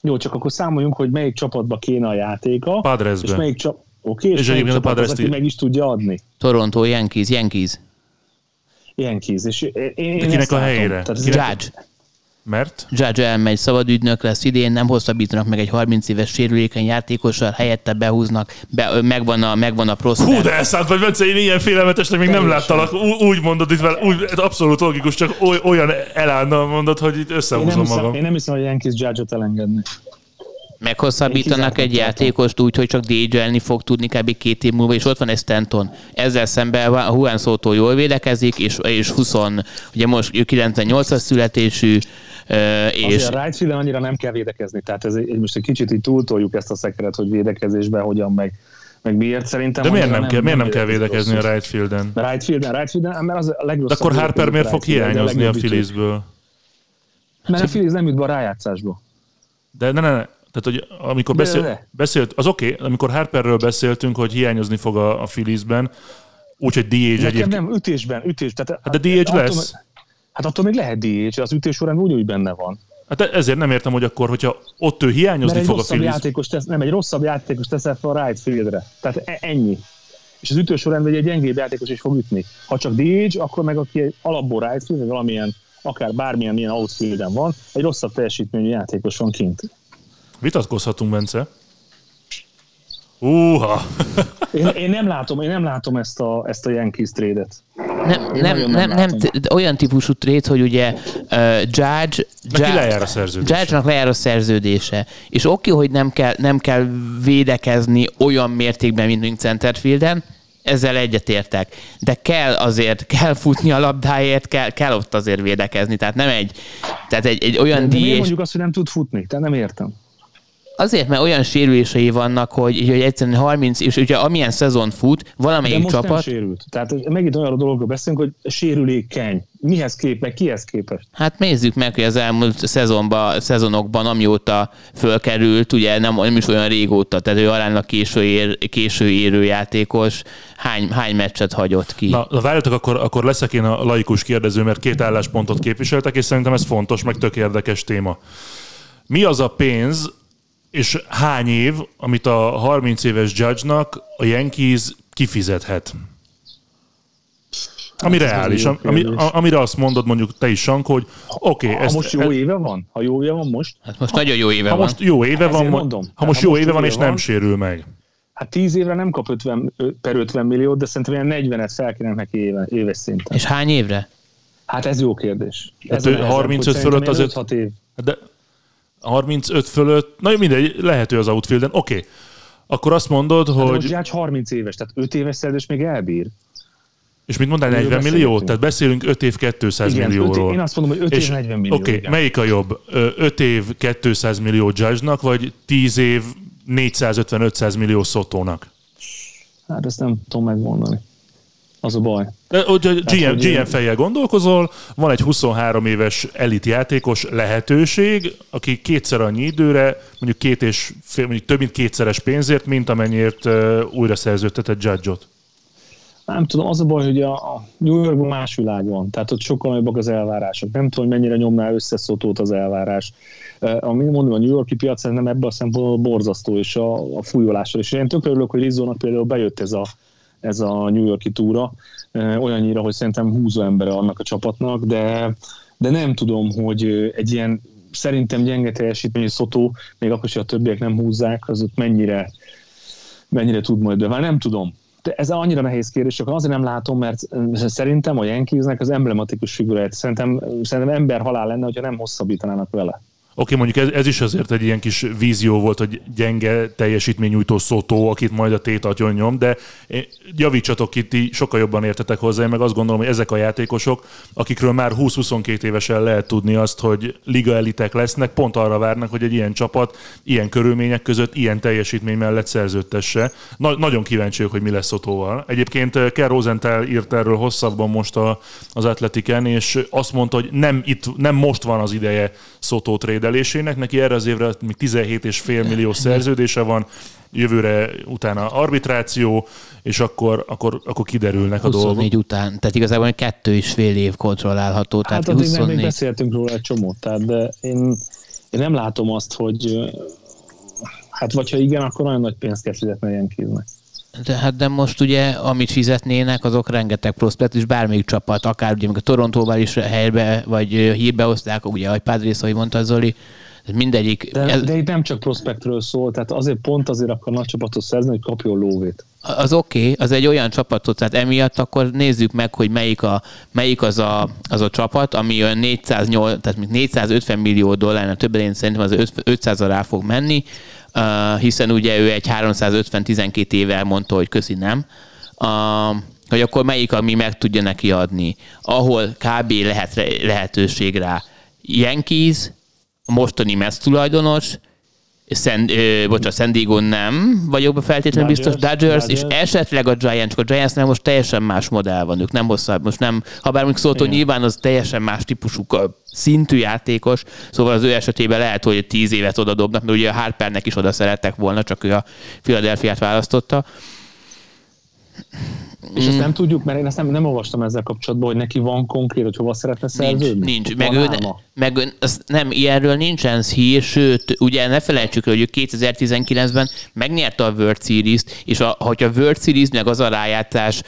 B: Jó, csak akkor számoljunk, hogy melyik csapatba kéne a játéka.
A: Padresbe.
B: És melyik csap... Oké, okay, és, és egyébként a Padres aki meg is tudja adni.
C: Toronto, Yankees, Yankees.
B: Yankees, és én, én
A: De kinek a helyére?
C: Tehát Judge.
A: Mert?
C: Judge elmegy, szabad ügynök lesz idén, nem hosszabbítanak meg egy 30 éves sérülékeny játékossal, helyette behúznak, be, megvan, a, megvan a prospekt.
A: Hú, de elszállt vagy, Bence, én ilyen félelmetesnek még nem láttalak. Úgy mondod itt vele, úgy, abszolút logikus, csak olyan elánnal mondod, hogy itt összehúzom magam.
B: Én nem hiszem, hogy Yankees Judge-ot elengedni.
C: Meghosszabbítanak egy játékost úgy, hogy csak dj fog tudni kb. két év múlva, és ott van egy Stanton. Ezzel szemben a Juan Soto jól védekezik, és, és 20, ugye most 98-as születésű, és...
B: Azért a right annyira nem kell védekezni, tehát ez, most egy kicsit így túltoljuk ezt a szekeret, hogy védekezésben hogyan meg, meg miért szerintem.
A: De miért nem, nem, kell, miért nem kell védekezni a right fielden?
B: Right fielden, right fielden, mert az a legrosszabb.
A: De akkor Harper miért fog hiányozni a Philliesből?
B: Mert a Phillies nem jut be a rájátszásba.
A: De ne, ne, ne. Tehát, hogy amikor beszél, beszélt, az oké, okay, amikor Harperről beszéltünk, hogy hiányozni fog a, a Philliesben, úgyhogy DH egyébként...
B: nem, ütésben, ütés. Tehát,
A: hát de DH attól, lesz.
B: Hát attól még lehet DH, az ütés során úgy, úgy benne van.
A: Hát ezért nem értem, hogy akkor, hogyha ott ő hiányozni
B: Mert
A: fog a Phillies...
B: játékos tesz, nem, egy rosszabb játékos teszel fel a right fieldre. Tehát e- ennyi. És az ütő során egy gyengébb játékos is fog ütni. Ha csak DH, akkor meg aki egy alapból right field, vagy valamilyen, akár bármilyen milyen outfielden van, egy rosszabb teljesítményű játékos van kint.
A: Vitatkozhatunk, Bence. Uha!
B: én, én, nem látom, én nem látom ezt a, ezt a Yankees trade-et.
C: Nem, nem, nem, nem, nem olyan típusú trade, hogy ugye uh, Judge,
A: Judge lejár a szerződése.
C: Judge-nak lejár a szerződése. És oké, hogy nem kell, nem kell védekezni olyan mértékben, mint mint Centerfielden, ezzel egyetértek. De kell azért, kell futni a labdáért, kell, kell ott azért védekezni. Tehát nem egy, tehát egy, egy olyan
B: de, de miért mondjuk azt, hogy nem tud futni? Tehát nem értem.
C: Azért, mert olyan sérülései vannak, hogy, hogy egyszerűen 30, és ugye amilyen szezon fut, valamelyik De most csapat... nem
B: sérült. Tehát megint olyan dologról beszélünk, hogy sérülékeny. Mihez képest, kihez képest?
C: Hát nézzük meg, hogy az elmúlt szezonban, szezonokban, amióta fölkerült, ugye nem, nem is olyan régóta, tehát ő aránylag késő, ér, késő érő játékos, hány, hány meccset hagyott ki?
A: Na, várjatok, akkor, akkor leszek én a laikus kérdező, mert két álláspontot képviseltek, és szerintem ez fontos, meg tök érdekes téma. Mi az a pénz, és hány év, amit a 30 éves Judge-nak a Yankees kifizethet? Ami hát reális, ami, amire azt mondod mondjuk te is, Sanko, hogy oké. Okay,
B: ha ezt, most jó éve van? Ha jó éve van most?
C: Hát most ha, nagyon jó éve
A: ha
C: van.
A: most jó éve van, mondom, ha most jó éve van, és van, nem sérül meg.
B: Hát 10 évre nem kap 50, per 50 milliót, de szerintem ilyen 40-et fel neki éve, éves szinten.
C: És hány évre?
B: Hát ez jó kérdés.
A: Hát ez 35 fölött azért...
B: év.
A: De 35 fölött, na mindegy, lehető az outfielden, oké. Okay. Akkor azt mondod, hát hogy...
B: Most 30 éves, tehát 5 éves szerződés még elbír.
A: És mit mondtál, 40 millió? Tehát beszélünk 5 év 200 Igen, millióról.
B: Év, én azt mondom, hogy 5 év 40 millió.
A: Oké, okay, melyik a jobb? 5 év 200 millió Judge-nak, vagy 10 év 450-500 millió Sotónak?
B: Hát ezt nem tudom megmondani. Az a baj.
A: De, hogy GM, GM fejjel gondolkozol, van egy 23 éves elit játékos lehetőség, aki kétszer annyi időre, mondjuk két és fél, mondjuk több mint kétszeres pénzért, mint amennyiért újra szerződtetett Judge-ot.
B: Nem tudom, az a baj, hogy a New Yorkban más világ van, tehát ott sokkal nagyobbak az elvárások. Nem tudom, hogy mennyire nyomná össze Szotót az elvárás. Ami mondom, a New Yorki piac nem ebben a szempontból borzasztó, és a, a fújolással. És én tökre örülök, hogy Rizzonak például bejött ez a, ez a New Yorki túra, olyannyira, hogy szerintem húzó embere annak a csapatnak, de, de nem tudom, hogy egy ilyen szerintem gyenge teljesítményű szotó, még akkor, hogy a többiek nem húzzák, az ott mennyire, mennyire tud majd, már nem tudom. De ez annyira nehéz kérdés, csak azért nem látom, mert szerintem a Yankeesnek az emblematikus figuráját, szerintem, szerintem ember halál lenne, hogyha nem hosszabbítanának vele.
A: Oké, mondjuk ez, ez is azért egy ilyen kis vízió volt, hogy gyenge teljesítményújtó szótó, akit majd a tétat nyom, de javítsatok itt, ti sokkal jobban értetek hozzá, én meg azt gondolom, hogy ezek a játékosok, akikről már 20-22 évesen lehet tudni azt, hogy liga elitek lesznek, pont arra várnak, hogy egy ilyen csapat ilyen körülmények között ilyen teljesítmény mellett szerződtesse. Na, nagyon kíváncsi hogy mi lesz Szotóval. Egyébként Kell Rosenthal írt erről hosszabban most a, az Atletiken, és azt mondta, hogy nem, itt, nem most van az ideje Szotó trédelésének, neki erre az évre még 17,5 millió szerződése van, jövőre utána arbitráció, és akkor, akkor, akkor kiderülnek a dolgok.
C: 24 után, tehát igazából kettő és fél év kontrollálható.
B: Hát
C: tehát
B: 24... még beszéltünk róla egy csomót, tehát de én, én nem látom azt, hogy hát vagy ha igen, akkor nagyon nagy pénzt kell fizetni a Yankeesnek.
C: De, hát de most ugye, amit fizetnének, azok rengeteg prospekt, és bármelyik csapat, akár ugye, a Torontóval is helybe, vagy hírbe hozták, ugye, ahogy Padres, ahogy mondta Zoli, mindegyik...
B: De, ez... de itt nem csak prospektről szól, tehát azért pont azért akar nagy csapatot szerzni, hogy kapjon lóvét.
C: Az oké, okay, az egy olyan csapatot, tehát emiatt akkor nézzük meg, hogy melyik, a, melyik az, a, az a csapat, ami olyan 408, tehát 450 millió dollárnál többen, én szerintem az 500 rá fog menni, uh, hiszen ugye ő egy 350-12 éve mondta, hogy köszi nem. Uh, hogy akkor melyik, ami meg tudja neki adni, ahol kb. lehet lehetőség rá. Yankees, mostani Mets tulajdonos, Szent, ö, bocsánat, San Diego nem vagyok feltétlenül biztos, Dodgers, Dodgers, és esetleg a Giants, a Giantsnál most teljesen más modell van, ők nem hosszabb, most nem, ha bár mondjuk szóval nyilván az teljesen más típusú szintű játékos, szóval az ő esetében lehet, hogy 10 évet oda dobnak, mert ugye a Harpernek is oda szerettek volna, csak ő a Philadelphia-t választotta.
B: És ezt mm. nem tudjuk, mert én ezt nem, nem olvastam ezzel kapcsolatban, hogy neki van konkrét, hogy hova szeretne szerződni.
C: Nincs, nincs. Meg, ő, meg ő, az, nem, ilyenről nincsen hír, sőt, ugye ne felejtsük hogy ő 2019-ben megnyerte a World Series-t, és a, hogyha a World Series meg az a rájátszás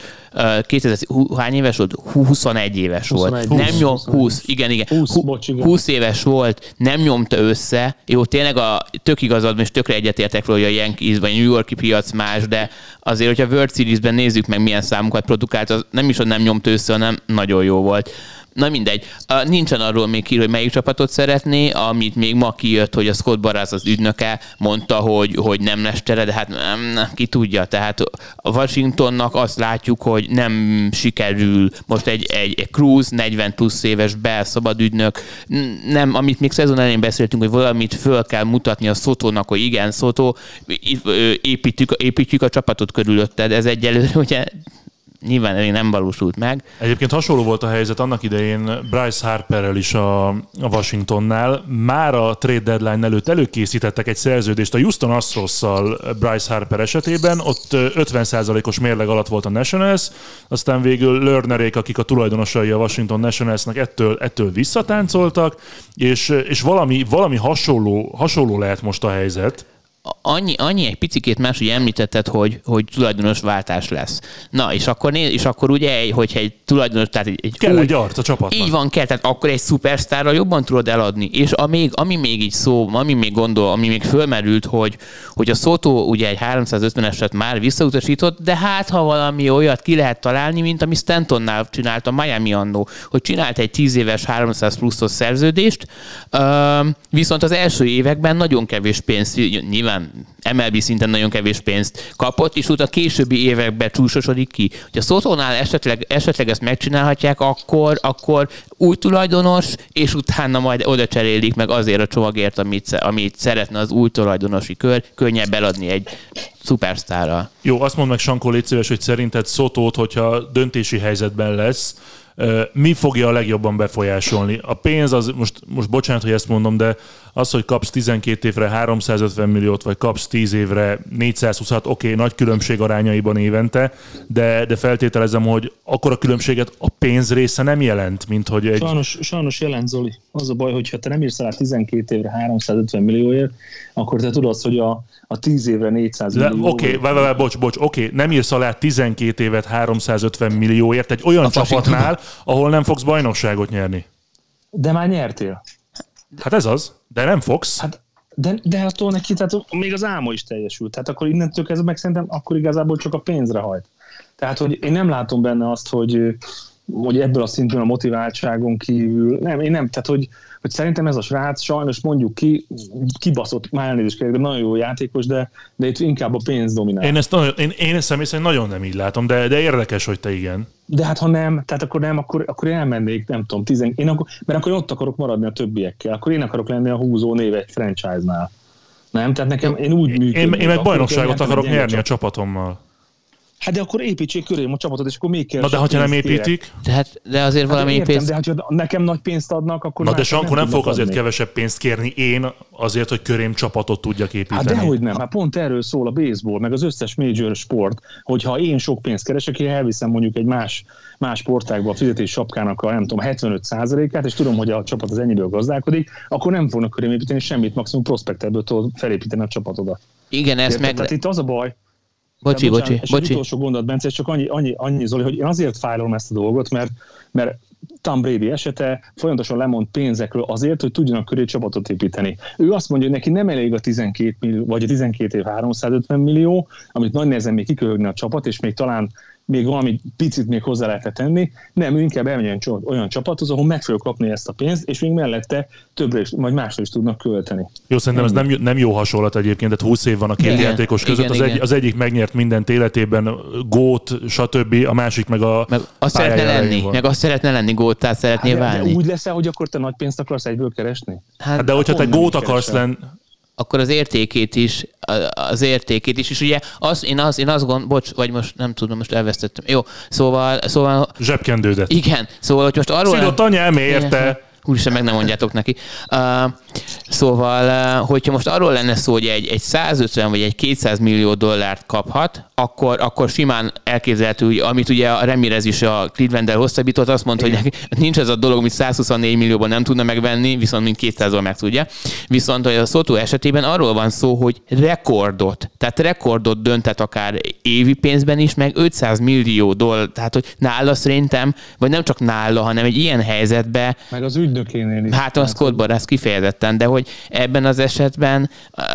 C: 2000, hány éves volt? 21 éves 21, volt. 20, nem nyom, 20, 20, igen, igen.
B: 20, 20, bocs, igen.
C: 20 éves volt, nem nyomta össze. Jó, tényleg a tök igazad, és tökre egyetértek róla, hogy a Yankees vagy a New Yorki piac más, de azért, hogyha World Series-ben nézzük meg, milyen számokat produkált, az nem is, hogy nem nyomta össze, hanem nagyon jó volt. Na mindegy. Nincsen arról még ki, hogy melyik csapatot szeretné, amit még ma kijött, hogy a Scott Baraz az ügynöke mondta, hogy, hogy nem lesz tere, de hát nem, ki tudja. Tehát a Washingtonnak azt látjuk, hogy nem sikerül most egy, egy, egy Cruz 40 plusz éves bel szabad ügynök, nem, amit még szezon elején beszéltünk, hogy valamit föl kell mutatni a Szotónak, hogy igen, Szotó, építjük, építjük a csapatot körülötted, ez egyelőre ugye nyilván még nem valósult meg.
A: Egyébként hasonló volt a helyzet annak idején Bryce Harperrel is a, a Washingtonnál. Már a trade deadline előtt előkészítettek egy szerződést a Houston astros Bryce Harper esetében, ott 50%-os mérleg alatt volt a Nationals, aztán végül Lernerék, akik a tulajdonosai a Washington Nationalsnak ettől, ettől visszatáncoltak, és, és valami, valami hasonló, hasonló lehet most a helyzet
C: annyi, annyi egy picikét más, hogy említetted, hogy, hogy tulajdonos váltás lesz. Na, és akkor, néz, és akkor ugye, hogyha egy tulajdonos, tehát egy, egy
A: kell új, egy arc a csapatnak.
C: Így van, kell, tehát akkor egy szupersztárral jobban tudod eladni. És amíg, ami még így szó, ami még gondol, ami még fölmerült, hogy, hogy a Szotó ugye egy 350-eset már visszautasított, de hát ha valami olyat ki lehet találni, mint ami Stantonnál csinált a Miami annó, hogy csinált egy 10 éves 300 pluszos szerződést, viszont az első években nagyon kevés pénz, nyilván nyilván MLB szinten nagyon kevés pénzt kapott, és utána a későbbi években csúsosodik ki. Hogy a Szotónál esetleg, esetleg ezt megcsinálhatják, akkor, akkor új tulajdonos, és utána majd oda cserélik meg azért a csomagért, amit, amit szeretne az új tulajdonosi kör, könnyebb eladni egy szupersztárral.
A: Jó, azt mondd meg, Sankó, légy szíves, hogy szerinted Szotót, hogyha döntési helyzetben lesz, mi fogja a legjobban befolyásolni? A pénz az, most, most bocsánat, hogy ezt mondom, de az, hogy kapsz 12 évre 350 milliót, vagy kapsz 10 évre 420-at, oké, okay, nagy különbség arányaiban évente, de, de feltételezem, hogy akkor a különbséget a pénz része nem jelent, mint hogy egy...
B: Sajnos, sajnos jelent, Zoli. Az a baj, hogyha te nem írsz alá 12 évre 350 millióért, akkor te tudod, hogy a, a 10 évre 400 millió.
A: Oké, okay, bocs, bocs, oké, okay, nem írsz alá 12 évet 350 millióért egy olyan a csapatnál, ahol nem fogsz bajnokságot nyerni.
B: De már nyertél.
A: Hát ez az, de nem fogsz.
B: Hát, de, de attól neki, tehát még az álma is teljesült. Tehát akkor innentől kezdve meg szerintem akkor igazából csak a pénzre hajt. Tehát, hogy én nem látom benne azt, hogy hogy ebből a szintén a motiváltságon kívül, nem, én nem, tehát hogy, hogy szerintem ez a srác sajnos mondjuk ki, kibaszott, már elnézést kérek, de nagyon jó játékos, de, de itt inkább a pénz dominál.
A: Én ezt nagyon, én, én ezt személy szerint nagyon nem így látom, de, de érdekes, hogy te igen.
B: De hát ha nem, tehát akkor nem, akkor, akkor én elmennék, nem tudom, tizen, én akkor, mert akkor én ott akarok maradni a többiekkel, akkor én akarok lenni a húzó név egy franchise-nál. Nem? Tehát nekem én úgy működök.
A: Én, én meg bajnokságot akarok nyerni a csapatommal.
B: Hát de akkor építsék köré a csapatot, és akkor még kell.
A: Na de ha nem építik?
C: De, hát, de azért
B: hát
C: valami
B: értem,
C: pénzt...
B: De hát, ha nekem nagy pénzt adnak, akkor...
A: Na de Sankó nem,
B: nem
A: fog azért
B: adni.
A: kevesebb pénzt kérni én azért, hogy körém csapatot tudjak építeni.
B: Hát dehogy nem, hát pont erről szól a baseball, meg az összes major sport, hogyha én sok pénzt keresek, én elviszem mondjuk egy más, más sportágba a fizetés sapkának a nem tudom, 75%-át, és tudom, hogy a csapat az ennyiből gazdálkodik, akkor nem fognak körém építeni semmit, maximum prospekterből tudod felépíteni a csapatodat.
C: Igen, ezt
B: Érted?
C: meg...
B: Tehát itt az a baj,
C: Bocsi, bocsi,
B: bocsánat, és
C: bocsi.
B: utolsó gondolat, Bence, csak annyi, annyi, annyi Zoli, hogy én azért fájlom ezt a dolgot, mert, mert Tom Brady esete folyamatosan lemond pénzekről azért, hogy tudjanak köré csapatot építeni. Ő azt mondja, hogy neki nem elég a 12 millió, vagy a 12 év 350 millió, amit nagy nehezen még kiköhögne a csapat, és még talán még valami picit még hozzá lehetne tenni. Nem, ő inkább elmenjen olyan csapathoz, ahol meg fogja kapni ezt a pénzt, és még mellette többre is, vagy másra is tudnak költeni.
A: Jó, szerintem ez nem, nem jó hasonlat egyébként, tehát 20 év van a két
C: Igen,
A: játékos között,
C: igen,
A: az, egy, az egyik megnyert mindent életében, gót, stb., a másik meg a
C: Meg azt szeretne lenni,
A: van.
C: meg azt szeretne lenni, gótát szeretné
B: Hát,
C: válni.
B: de úgy lesz hogy akkor te nagy pénzt akarsz egyből keresni?
A: Hát de hogyha te gót akarsz lenni,
C: akkor az értékét is, az értékét is, és ugye az, én, az, én azt gond, bocs, vagy most nem tudom, most elvesztettem. Jó, szóval, szóval
A: zsebkendődet.
C: igen, szóval, hogy most arról...
A: Szidott anyám, érte?
C: Igen. Úristen, meg nem mondjátok neki. Uh, szóval, uh, hogyha most arról lenne szó, hogy egy, egy 150 vagy egy 200 millió dollárt kaphat, akkor, akkor simán elképzelhető, hogy amit ugye a Ramirez is a cleveland hosszabbított, azt mondta, hogy neki nincs ez a dolog, amit 124 millióban nem tudna megvenni, viszont mint 200-val meg tudja. Viszont hogy a Soto esetében arról van szó, hogy rekordot, tehát rekordot döntet akár évi pénzben is, meg 500 millió dollár, tehát hogy nála szerintem, vagy nem csak nála, hanem egy ilyen helyzetben
B: Meg az ügynökénél is.
C: Hát a Scott Boras kifejezetten, de hogy ebben az esetben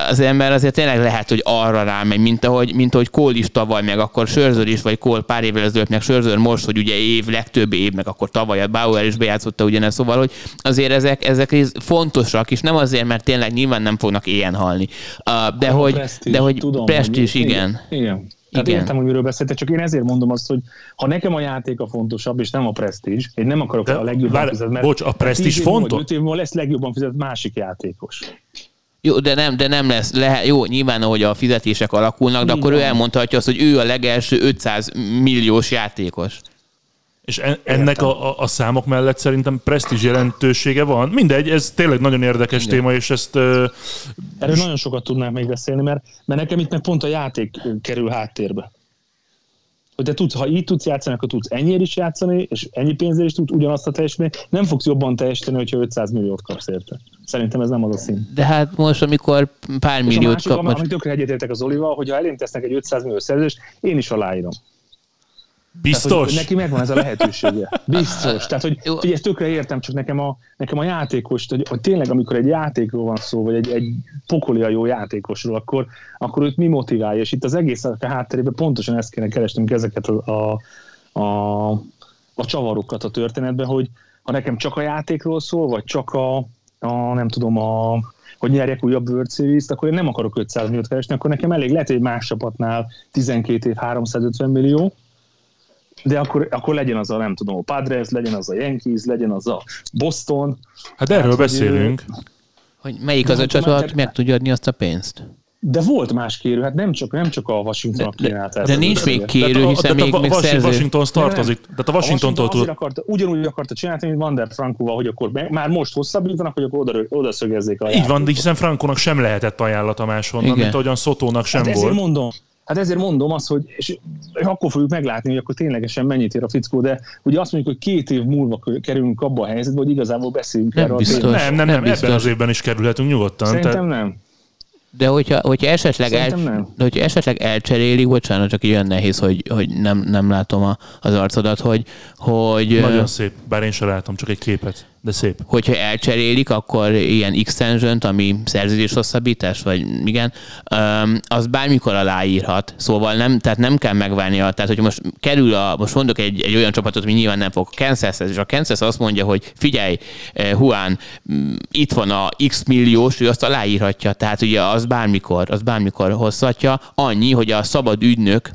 C: az ember azért tényleg lehet, hogy arra rámegy, mint ahogy, mint ahogy Cole is tavaly, meg akkor Sörzör is, vagy Cole pár évvel ezelőtt, meg Sörzör most, hogy ugye év, legtöbb év, meg akkor tavaly a Bauer is bejátszotta ugyanezt, szóval, hogy azért ezek, ezek fontosak, és nem azért, mert tényleg nyilván nem fognak ilyen halni. De,
B: A
C: hogy, de hogy
B: tudom,
C: prestízs,
B: hogy-
C: igen.
B: Igen. Tehát
C: Igen.
B: értem, hogy miről beszéltek, csak én ezért mondom azt, hogy ha nekem a játék a fontosabb, és nem a presztízs, én nem akarok
A: De
B: a legjobban
A: várj,
B: fizetni, mert
A: bocs, a presztízs
B: 10 év múlva,
A: fontos?
B: vagy öt év múlva lesz legjobban fizetett másik játékos.
C: Jó, de nem, de nem lesz. Lehet, jó, nyilván, ahogy a fizetések alakulnak, de
B: Így
C: akkor ő elmondhatja azt, hogy ő a legelső 500 milliós játékos.
A: És en, ennek a, a, a számok mellett szerintem presztízs jelentősége van. Mindegy, ez tényleg nagyon érdekes
C: Igen.
A: téma, és ezt ö,
B: Erről nagyon sokat tudnánk még beszélni, mert, mert nekem itt meg pont a játék kerül háttérbe. Hogy te tudsz, ha így tudsz játszani, akkor tudsz ennyiért is játszani, és ennyi pénzért is tudsz ugyanazt a teljesíteni. Nem fogsz jobban teljesíteni, hogyha 500 milliót kapsz érte. Szerintem ez nem az a szín.
C: De hát most, amikor pár
B: És a
C: milliót
B: másik,
C: kap,
B: ami,
C: most,
B: amit tökre egyetértek az Olival, hogy ha elém tesznek egy 500 millió szerződést, én is aláírom. Tehát,
A: biztos.
B: hogy neki megvan ez a lehetősége. Biztos. Tehát, hogy figyelj, ezt tökre értem, csak nekem a, nekem a játékos, hogy, hogy tényleg, amikor egy játékról van szó, vagy egy, egy pokolia jó játékosról, akkor, akkor őt mi motiválja, és itt az egész a hátterében pontosan ezt kéne keresnünk ezeket a, a, a, a csavarokat a történetben, hogy ha nekem csak a játékról szól, vagy csak a, a nem tudom, a, hogy nyerjek újabb World Series-t, akkor én nem akarok 500 milliót keresni, akkor nekem elég lehet, hogy egy más csapatnál 12 év 350 millió, de akkor, akkor legyen az a, nem tudom, a Padres, legyen az a Yankees, legyen az a Boston.
A: Hát erről
B: Hát, hogy,
A: beszélünk.
C: hogy melyik
B: De
C: az a csapat
B: meg-
C: tudja adni azt a pénzt.
B: De volt más kérő, hát nem csak, nem csak a Washington
C: De-
B: kínált
C: de
B: az
C: nincs még kérő,
A: a-
C: hiszen
A: tehát a
C: még, még
A: Washington-
C: szerző.
A: Washington tartozik. Tehát a Washingtontól
B: Washington
A: tud.
B: azért akarta, ugyanúgy akarta csinálni, mint Vander Frankóval, hogy akkor már most hosszabbítanak, hogy akkor oda, oda szögezzék a
A: Így van, de hiszen Frankónak sem lehetett ajánlata máshonnan,
C: Igen.
A: mint ahogyan Szotónak sem
B: Hát ezért
A: volt.
B: mondom, Hát ezért mondom azt, hogy és akkor fogjuk meglátni, hogy akkor ténylegesen mennyit ér a fickó, de ugye azt mondjuk, hogy két év múlva kerülünk abba a helyzetbe, hogy igazából beszéljünk
C: Nem
B: erről
C: biztos.
B: a témáról.
A: Nem, nem,
C: Nem
A: nem, ebben
C: biztos.
A: az évben is kerülhetünk nyugodtan.
B: Szerintem
A: Tehát,
B: nem.
C: De hogyha, hogyha esetleg, el, de hogyha esetleg elcserélik, bocsánat, csak így olyan nehéz, hogy, hogy nem, nem látom a, az arcodat, hogy, hogy
A: nagyon szép, bár én sem látom, csak egy képet. De szép.
C: Hogyha elcserélik, akkor ilyen extension ami szerződés hosszabbítás, vagy igen, az bármikor aláírhat. Szóval nem, tehát nem kell megvárnia. Tehát, hogy most kerül a, most mondok egy, egy olyan csapatot, ami nyilván nem fog, Kansas, és a Kansas azt mondja, hogy figyelj, eh, Juan, mm, itt van a X milliós, ő azt aláírhatja. Tehát ugye az bármikor, az bármikor hozhatja. Annyi, hogy a szabad ügynök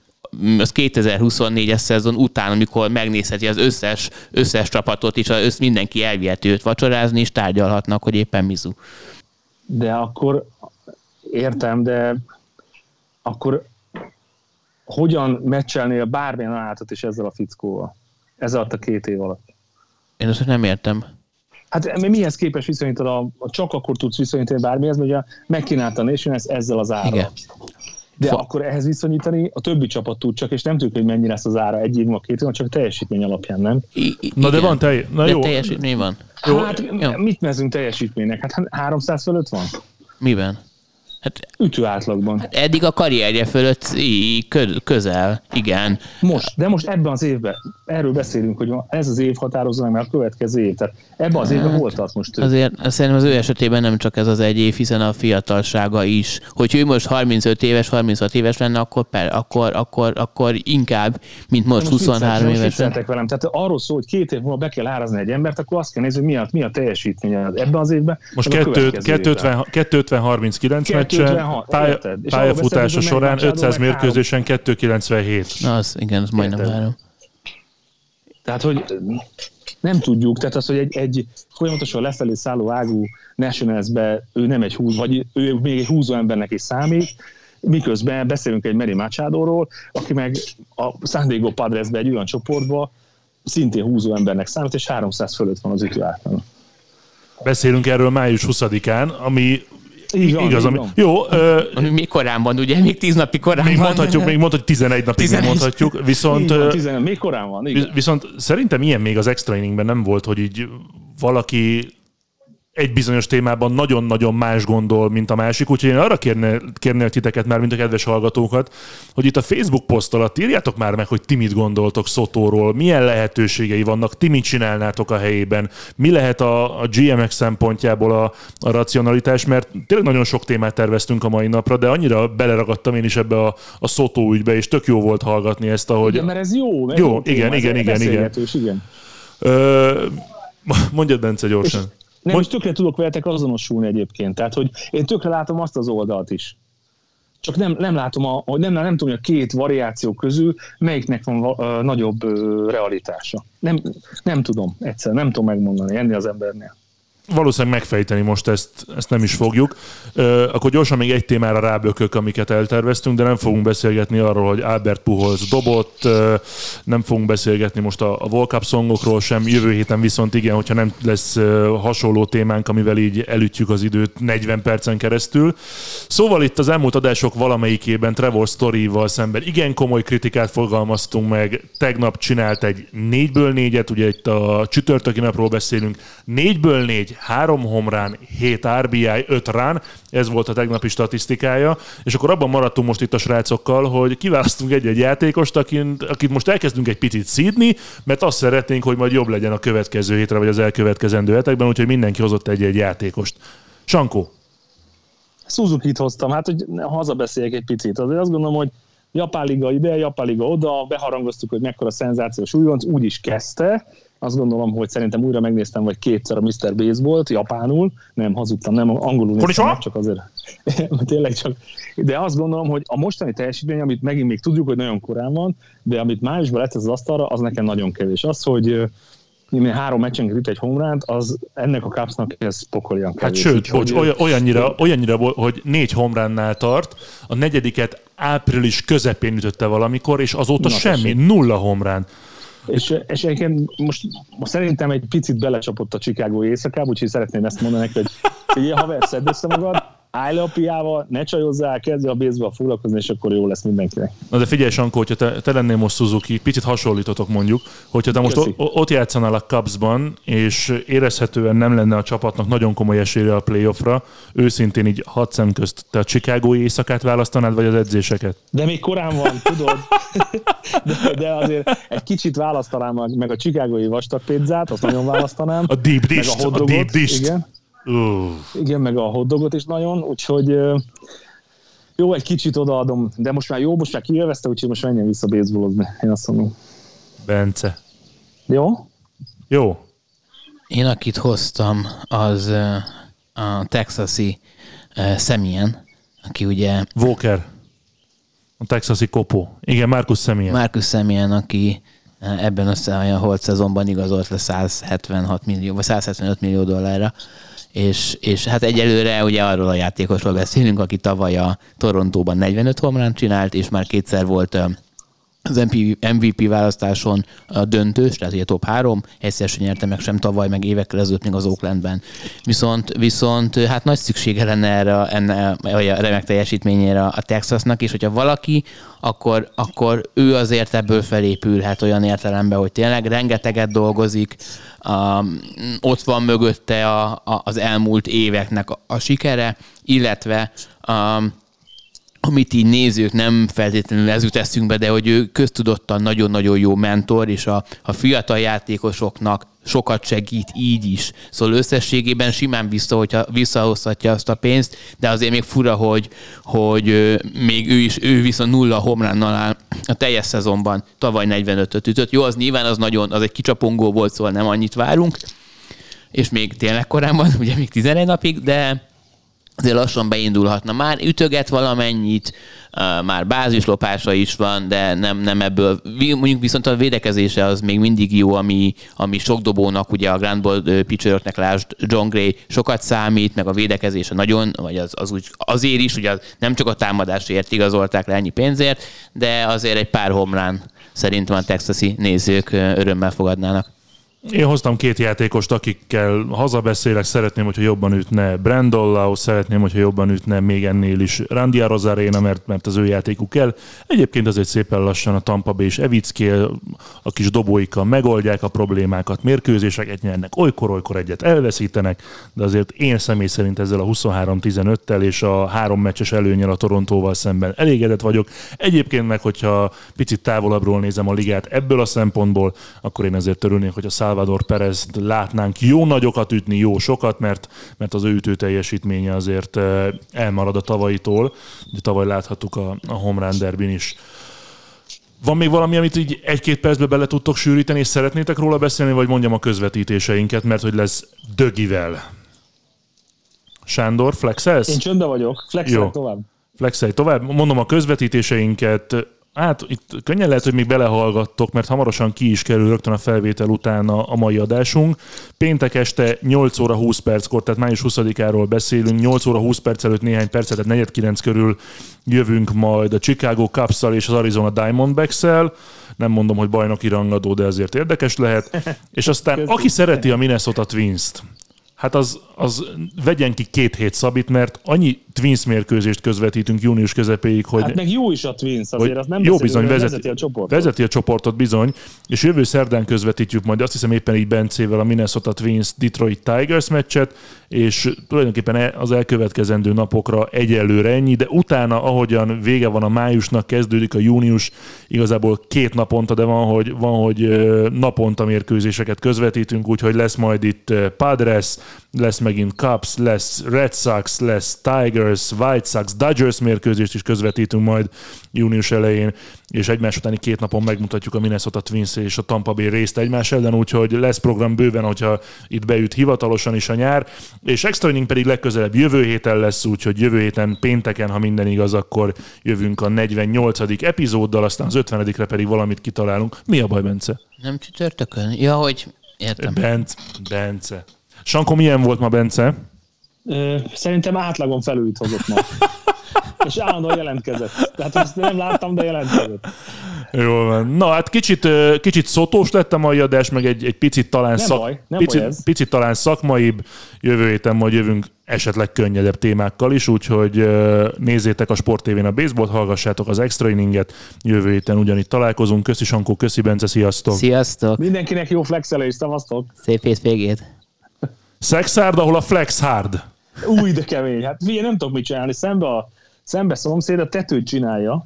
C: az 2024-es szezon után, amikor megnézheti az összes, összes csapatot, és az mindenki elviheti őt vacsorázni, és tárgyalhatnak, hogy éppen mizu.
B: De akkor értem, de akkor hogyan meccselnél bármilyen állatot is ezzel a fickóval? Ez alatt a két év alatt.
C: Én azt nem értem.
B: Hát mihez képes viszonyítani, a, a, csak akkor tudsz viszonyítani bármihez, mert ugye megkínálta a Nation ezzel az árral. Igen. De Fa- akkor ehhez viszonyítani a többi csapat tud csak, és nem tudjuk, hogy mennyi lesz az ára egy év, két év, csak teljesítmény alapján, nem?
A: I- Na de van telj- Na
C: de
A: jó.
C: teljesítmény van.
B: Hát jó. mit mezünk teljesítménynek? Hát 300 fölött van?
C: Miben?
B: Hát, Ütő átlagban. Hát
C: eddig a karrierje fölött közel, igen.
B: Most, de most ebben az évben, erről beszélünk, hogy ez az év határozza meg, mert a következő év. Tehát ebben az évben volt az most.
C: Azért szerintem az ő esetében nem csak ez az egy év, hiszen a fiatalsága is. Hogy ő most 35 éves, 36 éves lenne, akkor, per, akkor, akkor, akkor inkább, mint most, most 23 vicceltek, éves.
B: Most velem. Tehát arról szól, hogy két év múlva be kell árazni egy embert, akkor azt kell nézni, hogy mi a, mi a teljesítménye ebben az évben.
A: Most 250-39 meccsen, pálya, pályafutása során 500 mérkőzésen 297.
C: Na, az, igen, az majdnem három.
B: Tehát, hogy nem tudjuk, tehát az, hogy egy, egy folyamatosan lefelé szálló ágú Nationals-be ő nem egy húz, vagy ő még egy húzó embernek is számít, miközben beszélünk egy Mary Machado-ról, aki meg a San Diego Padresbe egy olyan csoportba szintén húzó embernek számít, és 300 fölött van az ütő átlag.
A: Beszélünk erről május 20-án, ami
B: így van, igaz,
A: ami, jó. Ö,
C: ami még korán van, ugye? Még tíz napi korán
A: még
C: van.
A: Mondhatjuk, még mondhatjuk 11 napig 11. mondhatjuk, viszont...
B: van, 11, még korán van, igen.
A: Viszont szerintem ilyen még az extra inningben nem volt, hogy így valaki egy bizonyos témában nagyon-nagyon más gondol, mint a másik, úgyhogy én arra kérnél, kérnél titeket már, mint a kedves hallgatókat, hogy itt a Facebook poszt alatt írjátok már meg, hogy ti mit gondoltok Szotóról, milyen lehetőségei vannak, ti mit csinálnátok a helyében, mi lehet a, a GMX szempontjából a, a racionalitás, mert tényleg nagyon sok témát terveztünk a mai napra, de annyira beleragadtam én is ebbe a, a Szotó ügybe, és tök jó volt hallgatni ezt, ahogy...
B: Igen, mert ez jó.
A: Mert jó, jó igen, téma, igen, igen, igen,
B: igen.
A: Ö, mondjad, Bence, gyorsan. És
B: nem Most... tökre tudok veletek azonosulni egyébként. Tehát, hogy én tökre látom azt az oldalt is. Csak nem, nem látom, a, nem, nem tudom, hogy a két variáció közül melyiknek van a, a nagyobb ö, realitása. Nem, nem tudom, egyszer nem tudom megmondani ennél az embernél
A: valószínűleg megfejteni most ezt, ezt nem is fogjuk. Uh, akkor gyorsan még egy témára rábökök, amiket elterveztünk, de nem fogunk beszélgetni arról, hogy Albert Puholz dobott, uh, nem fogunk beszélgetni most a, a World Cup szongokról sem, jövő héten viszont igen, hogyha nem lesz uh, hasonló témánk, amivel így elütjük az időt 40 percen keresztül. Szóval itt az elmúlt adások valamelyikében Trevor Story-val szemben igen komoly kritikát fogalmaztunk meg. Tegnap csinált egy 4-ből 4-et, ugye itt a csütörtöki napról beszélünk, 4-ből 4, 3 homrán, 7 RBI, 5 rán, ez volt a tegnapi statisztikája, és akkor abban maradtunk most itt a srácokkal, hogy kiválasztunk egy-egy játékost, akit, akit most elkezdünk egy picit szídni, mert azt szeretnénk, hogy majd jobb legyen a következő hétre, vagy az elkövetkezendő hetekben, úgyhogy mindenki hozott egy-egy játékost. Sankó.
B: Suzuki-t hoztam, hát hogy hazabeszéljek egy picit. Azért azt gondolom, hogy Japán Liga ide, Japán Liga oda, beharangoztuk, hogy mekkora szenzációs újonc, úgy is kezdte, azt gondolom, hogy szerintem újra megnéztem, vagy kétszer a Mr. Baseball-t, japánul, nem hazudtam, nem angolul néztem, meg, csak azért, tényleg csak. De azt gondolom, hogy a mostani teljesítmény, amit megint még tudjuk, hogy nagyon korán van, de amit májusban lett ez az asztalra, az nekem nagyon kevés. Az, hogy három meccsen üt egy homránt, az ennek a Cubsnak ez pokolian
A: hát kevés. Hát sőt, bocs, hogy, olyannyira, olyannyira, hogy négy homránnál tart, a negyediket április közepén ütötte valamikor, és azóta Na, semmi, tessék. nulla homrán.
B: És, és egyébként most, most szerintem egy picit belecsapott a Chicago éjszakába, úgyhogy szeretném ezt mondani neki, hogy ilyen haver, szedd össze magad, állj le a piával, ne csajozzál, kezdj a baseball foglalkozni, és akkor jó lesz mindenkinek.
A: Na de figyelj, Sankó, hogyha te, te lennél most Suzuki, picit hasonlítotok mondjuk, hogyha te most o, ott játszanál a Cubsban, és érezhetően nem lenne a csapatnak nagyon komoly esélye a playoffra, őszintén így hat szem közt, te a Chicagói éjszakát választanád, vagy az edzéseket?
B: De még korán van, tudod. de, de azért egy kicsit választanám meg a Chicagói vastag pizzát, azt nagyon választanám.
A: A deep dish, a, a deep dish.
B: Igen. Uh. Igen, meg a hotdogot is nagyon, úgyhogy jó, egy kicsit odaadom, de most már jó, most már kielvezte, úgyhogy most menjen vissza baseballozni, én azt mondom.
A: Bence.
B: Jó?
A: Jó.
C: Én akit hoztam, az a texasi Semien, aki ugye...
A: Walker. A texasi kopó. Igen, Marcus Semien.
C: Marcus Semien, aki ebben a holt szezonban igazolt le 176 millió, vagy 175 millió dollárra és, és hát egyelőre ugye arról a játékosról beszélünk, aki tavaly a Torontóban 45 homlán csinált, és már kétszer volt az MVP választáson a döntős, tehát ugye top 3, egyszer sem nyerte meg sem tavaly, meg évekkel ezelőtt még az Oaklandben. Viszont, viszont hát nagy szüksége lenne erre, enne, a remek teljesítményére a Texasnak, és hogyha valaki, akkor, akkor ő azért ebből felépülhet olyan értelemben, hogy tényleg rengeteget dolgozik, um, ott van mögötte a, a, az elmúlt éveknek a, a sikere, illetve um, amit így nézők nem feltétlenül ez jut eszünkbe, de hogy ő köztudottan nagyon-nagyon jó mentor, és a, a fiatal játékosoknak sokat segít így is. Szóval összességében simán vissza, hogyha visszahozhatja azt a pénzt, de azért még fura, hogy, hogy még ő is, ő viszont nulla homránnal áll a teljes szezonban. Tavaly 45-öt ütött. Jó, az nyilván az nagyon, az egy kicsapongó volt, szóval nem annyit várunk, és még tényleg korán van, ugye még 11 napig, de azért lassan beindulhatna. Már ütöget valamennyit, már bázislopása is van, de nem, nem ebből. Mondjuk viszont a védekezése az még mindig jó, ami, ami sok dobónak, ugye a Grand Ball pitcheröknek lásd, John Gray sokat számít, meg a védekezése nagyon, vagy az, az úgy, azért is, ugye nem csak a támadásért igazolták le ennyi pénzért, de azért egy pár homlán szerintem a texasi nézők örömmel fogadnának.
A: Én hoztam két játékost, akikkel hazabeszélek, szeretném, hogyha jobban ütne Brandollau, szeretném, hogyha jobban ütne még ennél is Randy Arozarena, mert, mert az ő játékuk kell. Egyébként azért szépen lassan a Tampa Bay és Evicki a kis dobóikkal megoldják a problémákat, mérkőzéseket nyernek, olykor-olykor egyet elveszítenek, de azért én személy szerint ezzel a 23-15-tel és a három meccses előnyel a Torontóval szemben elégedett vagyok. Egyébként meg, hogyha picit távolabbról nézem a ligát ebből a szempontból, akkor én ezért örülnék, hogy a Salvador Perez látnánk jó nagyokat ütni, jó sokat, mert, mert az ő ütő teljesítménye azért eh, elmarad a tavalyitól. De tavaly láthattuk a, a home run derbin is. Van még valami, amit így egy-két percbe bele tudtok sűríteni, és szeretnétek róla beszélni, vagy mondjam a közvetítéseinket, mert hogy lesz dögivel. Sándor, flexelsz?
B: Én csöndben vagyok, flexelj tovább.
A: Flexelj tovább. Mondom a közvetítéseinket Hát itt könnyen lehet, hogy még belehallgattok, mert hamarosan ki is kerül rögtön a felvétel után a, a mai adásunk. Péntek este 8 óra 20 perckor, tehát május 20-áról beszélünk, 8 óra 20 perc előtt néhány percet, tehát 49 körül jövünk majd a Chicago cubs és az Arizona Diamondbacks-el. Nem mondom, hogy bajnoki rangadó, de ezért érdekes lehet. És aztán, aki szereti a Minnesota Twins-t, hát az, az vegyen ki két hét szabít, mert annyi Twins mérkőzést közvetítünk június közepéig, hogy...
B: Hát meg jó is a Twins, azért az nem
A: jó bizony, vezeti, vezeti, a csoportot. Vezeti a csoportot bizony, és jövő szerdán közvetítjük majd azt hiszem éppen így Bencével a Minnesota Twins Detroit Tigers meccset, és tulajdonképpen e- az elkövetkezendő napokra egyelőre ennyi, de utána, ahogyan vége van a májusnak, kezdődik a június, igazából két naponta, de van, hogy, van, hogy naponta mérkőzéseket közvetítünk, úgyhogy lesz majd itt Padres, lesz megint Cubs, lesz Red Sox, lesz Tigers, White Sox, Dodgers mérkőzést is közvetítünk majd június elején, és egymás utáni két napon megmutatjuk a Minnesota Twins és a Tampa Bay részt egymás ellen, úgyhogy lesz program bőven, hogyha itt beüt hivatalosan is a nyár, és extra inning pedig legközelebb jövő héten lesz, úgyhogy jövő héten pénteken, ha minden igaz, akkor jövünk a 48. epizóddal, aztán az 50 pedig valamit kitalálunk. Mi a baj, Bence?
C: Nem csütörtökön? Ja, hogy értem.
A: Bence, Bence. Sanko, milyen volt ma, Bence?
B: Szerintem átlagon felül hozott ma. És állandóan jelentkezett. Tehát azt nem láttam, de jelentkezett.
A: Jól van. Na hát kicsit, kicsit szotós lett a mai adás, meg egy, egy picit talán,
B: Nem
A: szak,
B: baj, nem
A: picit,
B: baj ez.
A: picit talán szakmaibb. Jövő héten majd jövünk esetleg könnyedebb témákkal is, úgyhogy nézzétek a Sport TV-n a baseball hallgassátok az extra inninget. Jövő héten ugyanitt találkozunk. Köszi Sankó, köszi Bence, sziasztok!
C: Sziasztok!
B: Mindenkinek jó flexelés, szavaztok!
C: Szép hétvégét!
A: Szexhard, ahol a flex hard.
B: Új, de kemény. Hát figyelj, nem tudok mit csinálni. Szembe a szembe szomszéd a tetőt csinálja,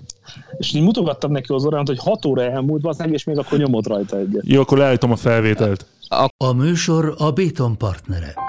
B: és így mutogattam neki az orrán, hogy 6 óra elmúlt, az és még akkor nyomott rajta egyet.
A: Jó, akkor leállítom a felvételt.
D: A műsor a Béton partnere.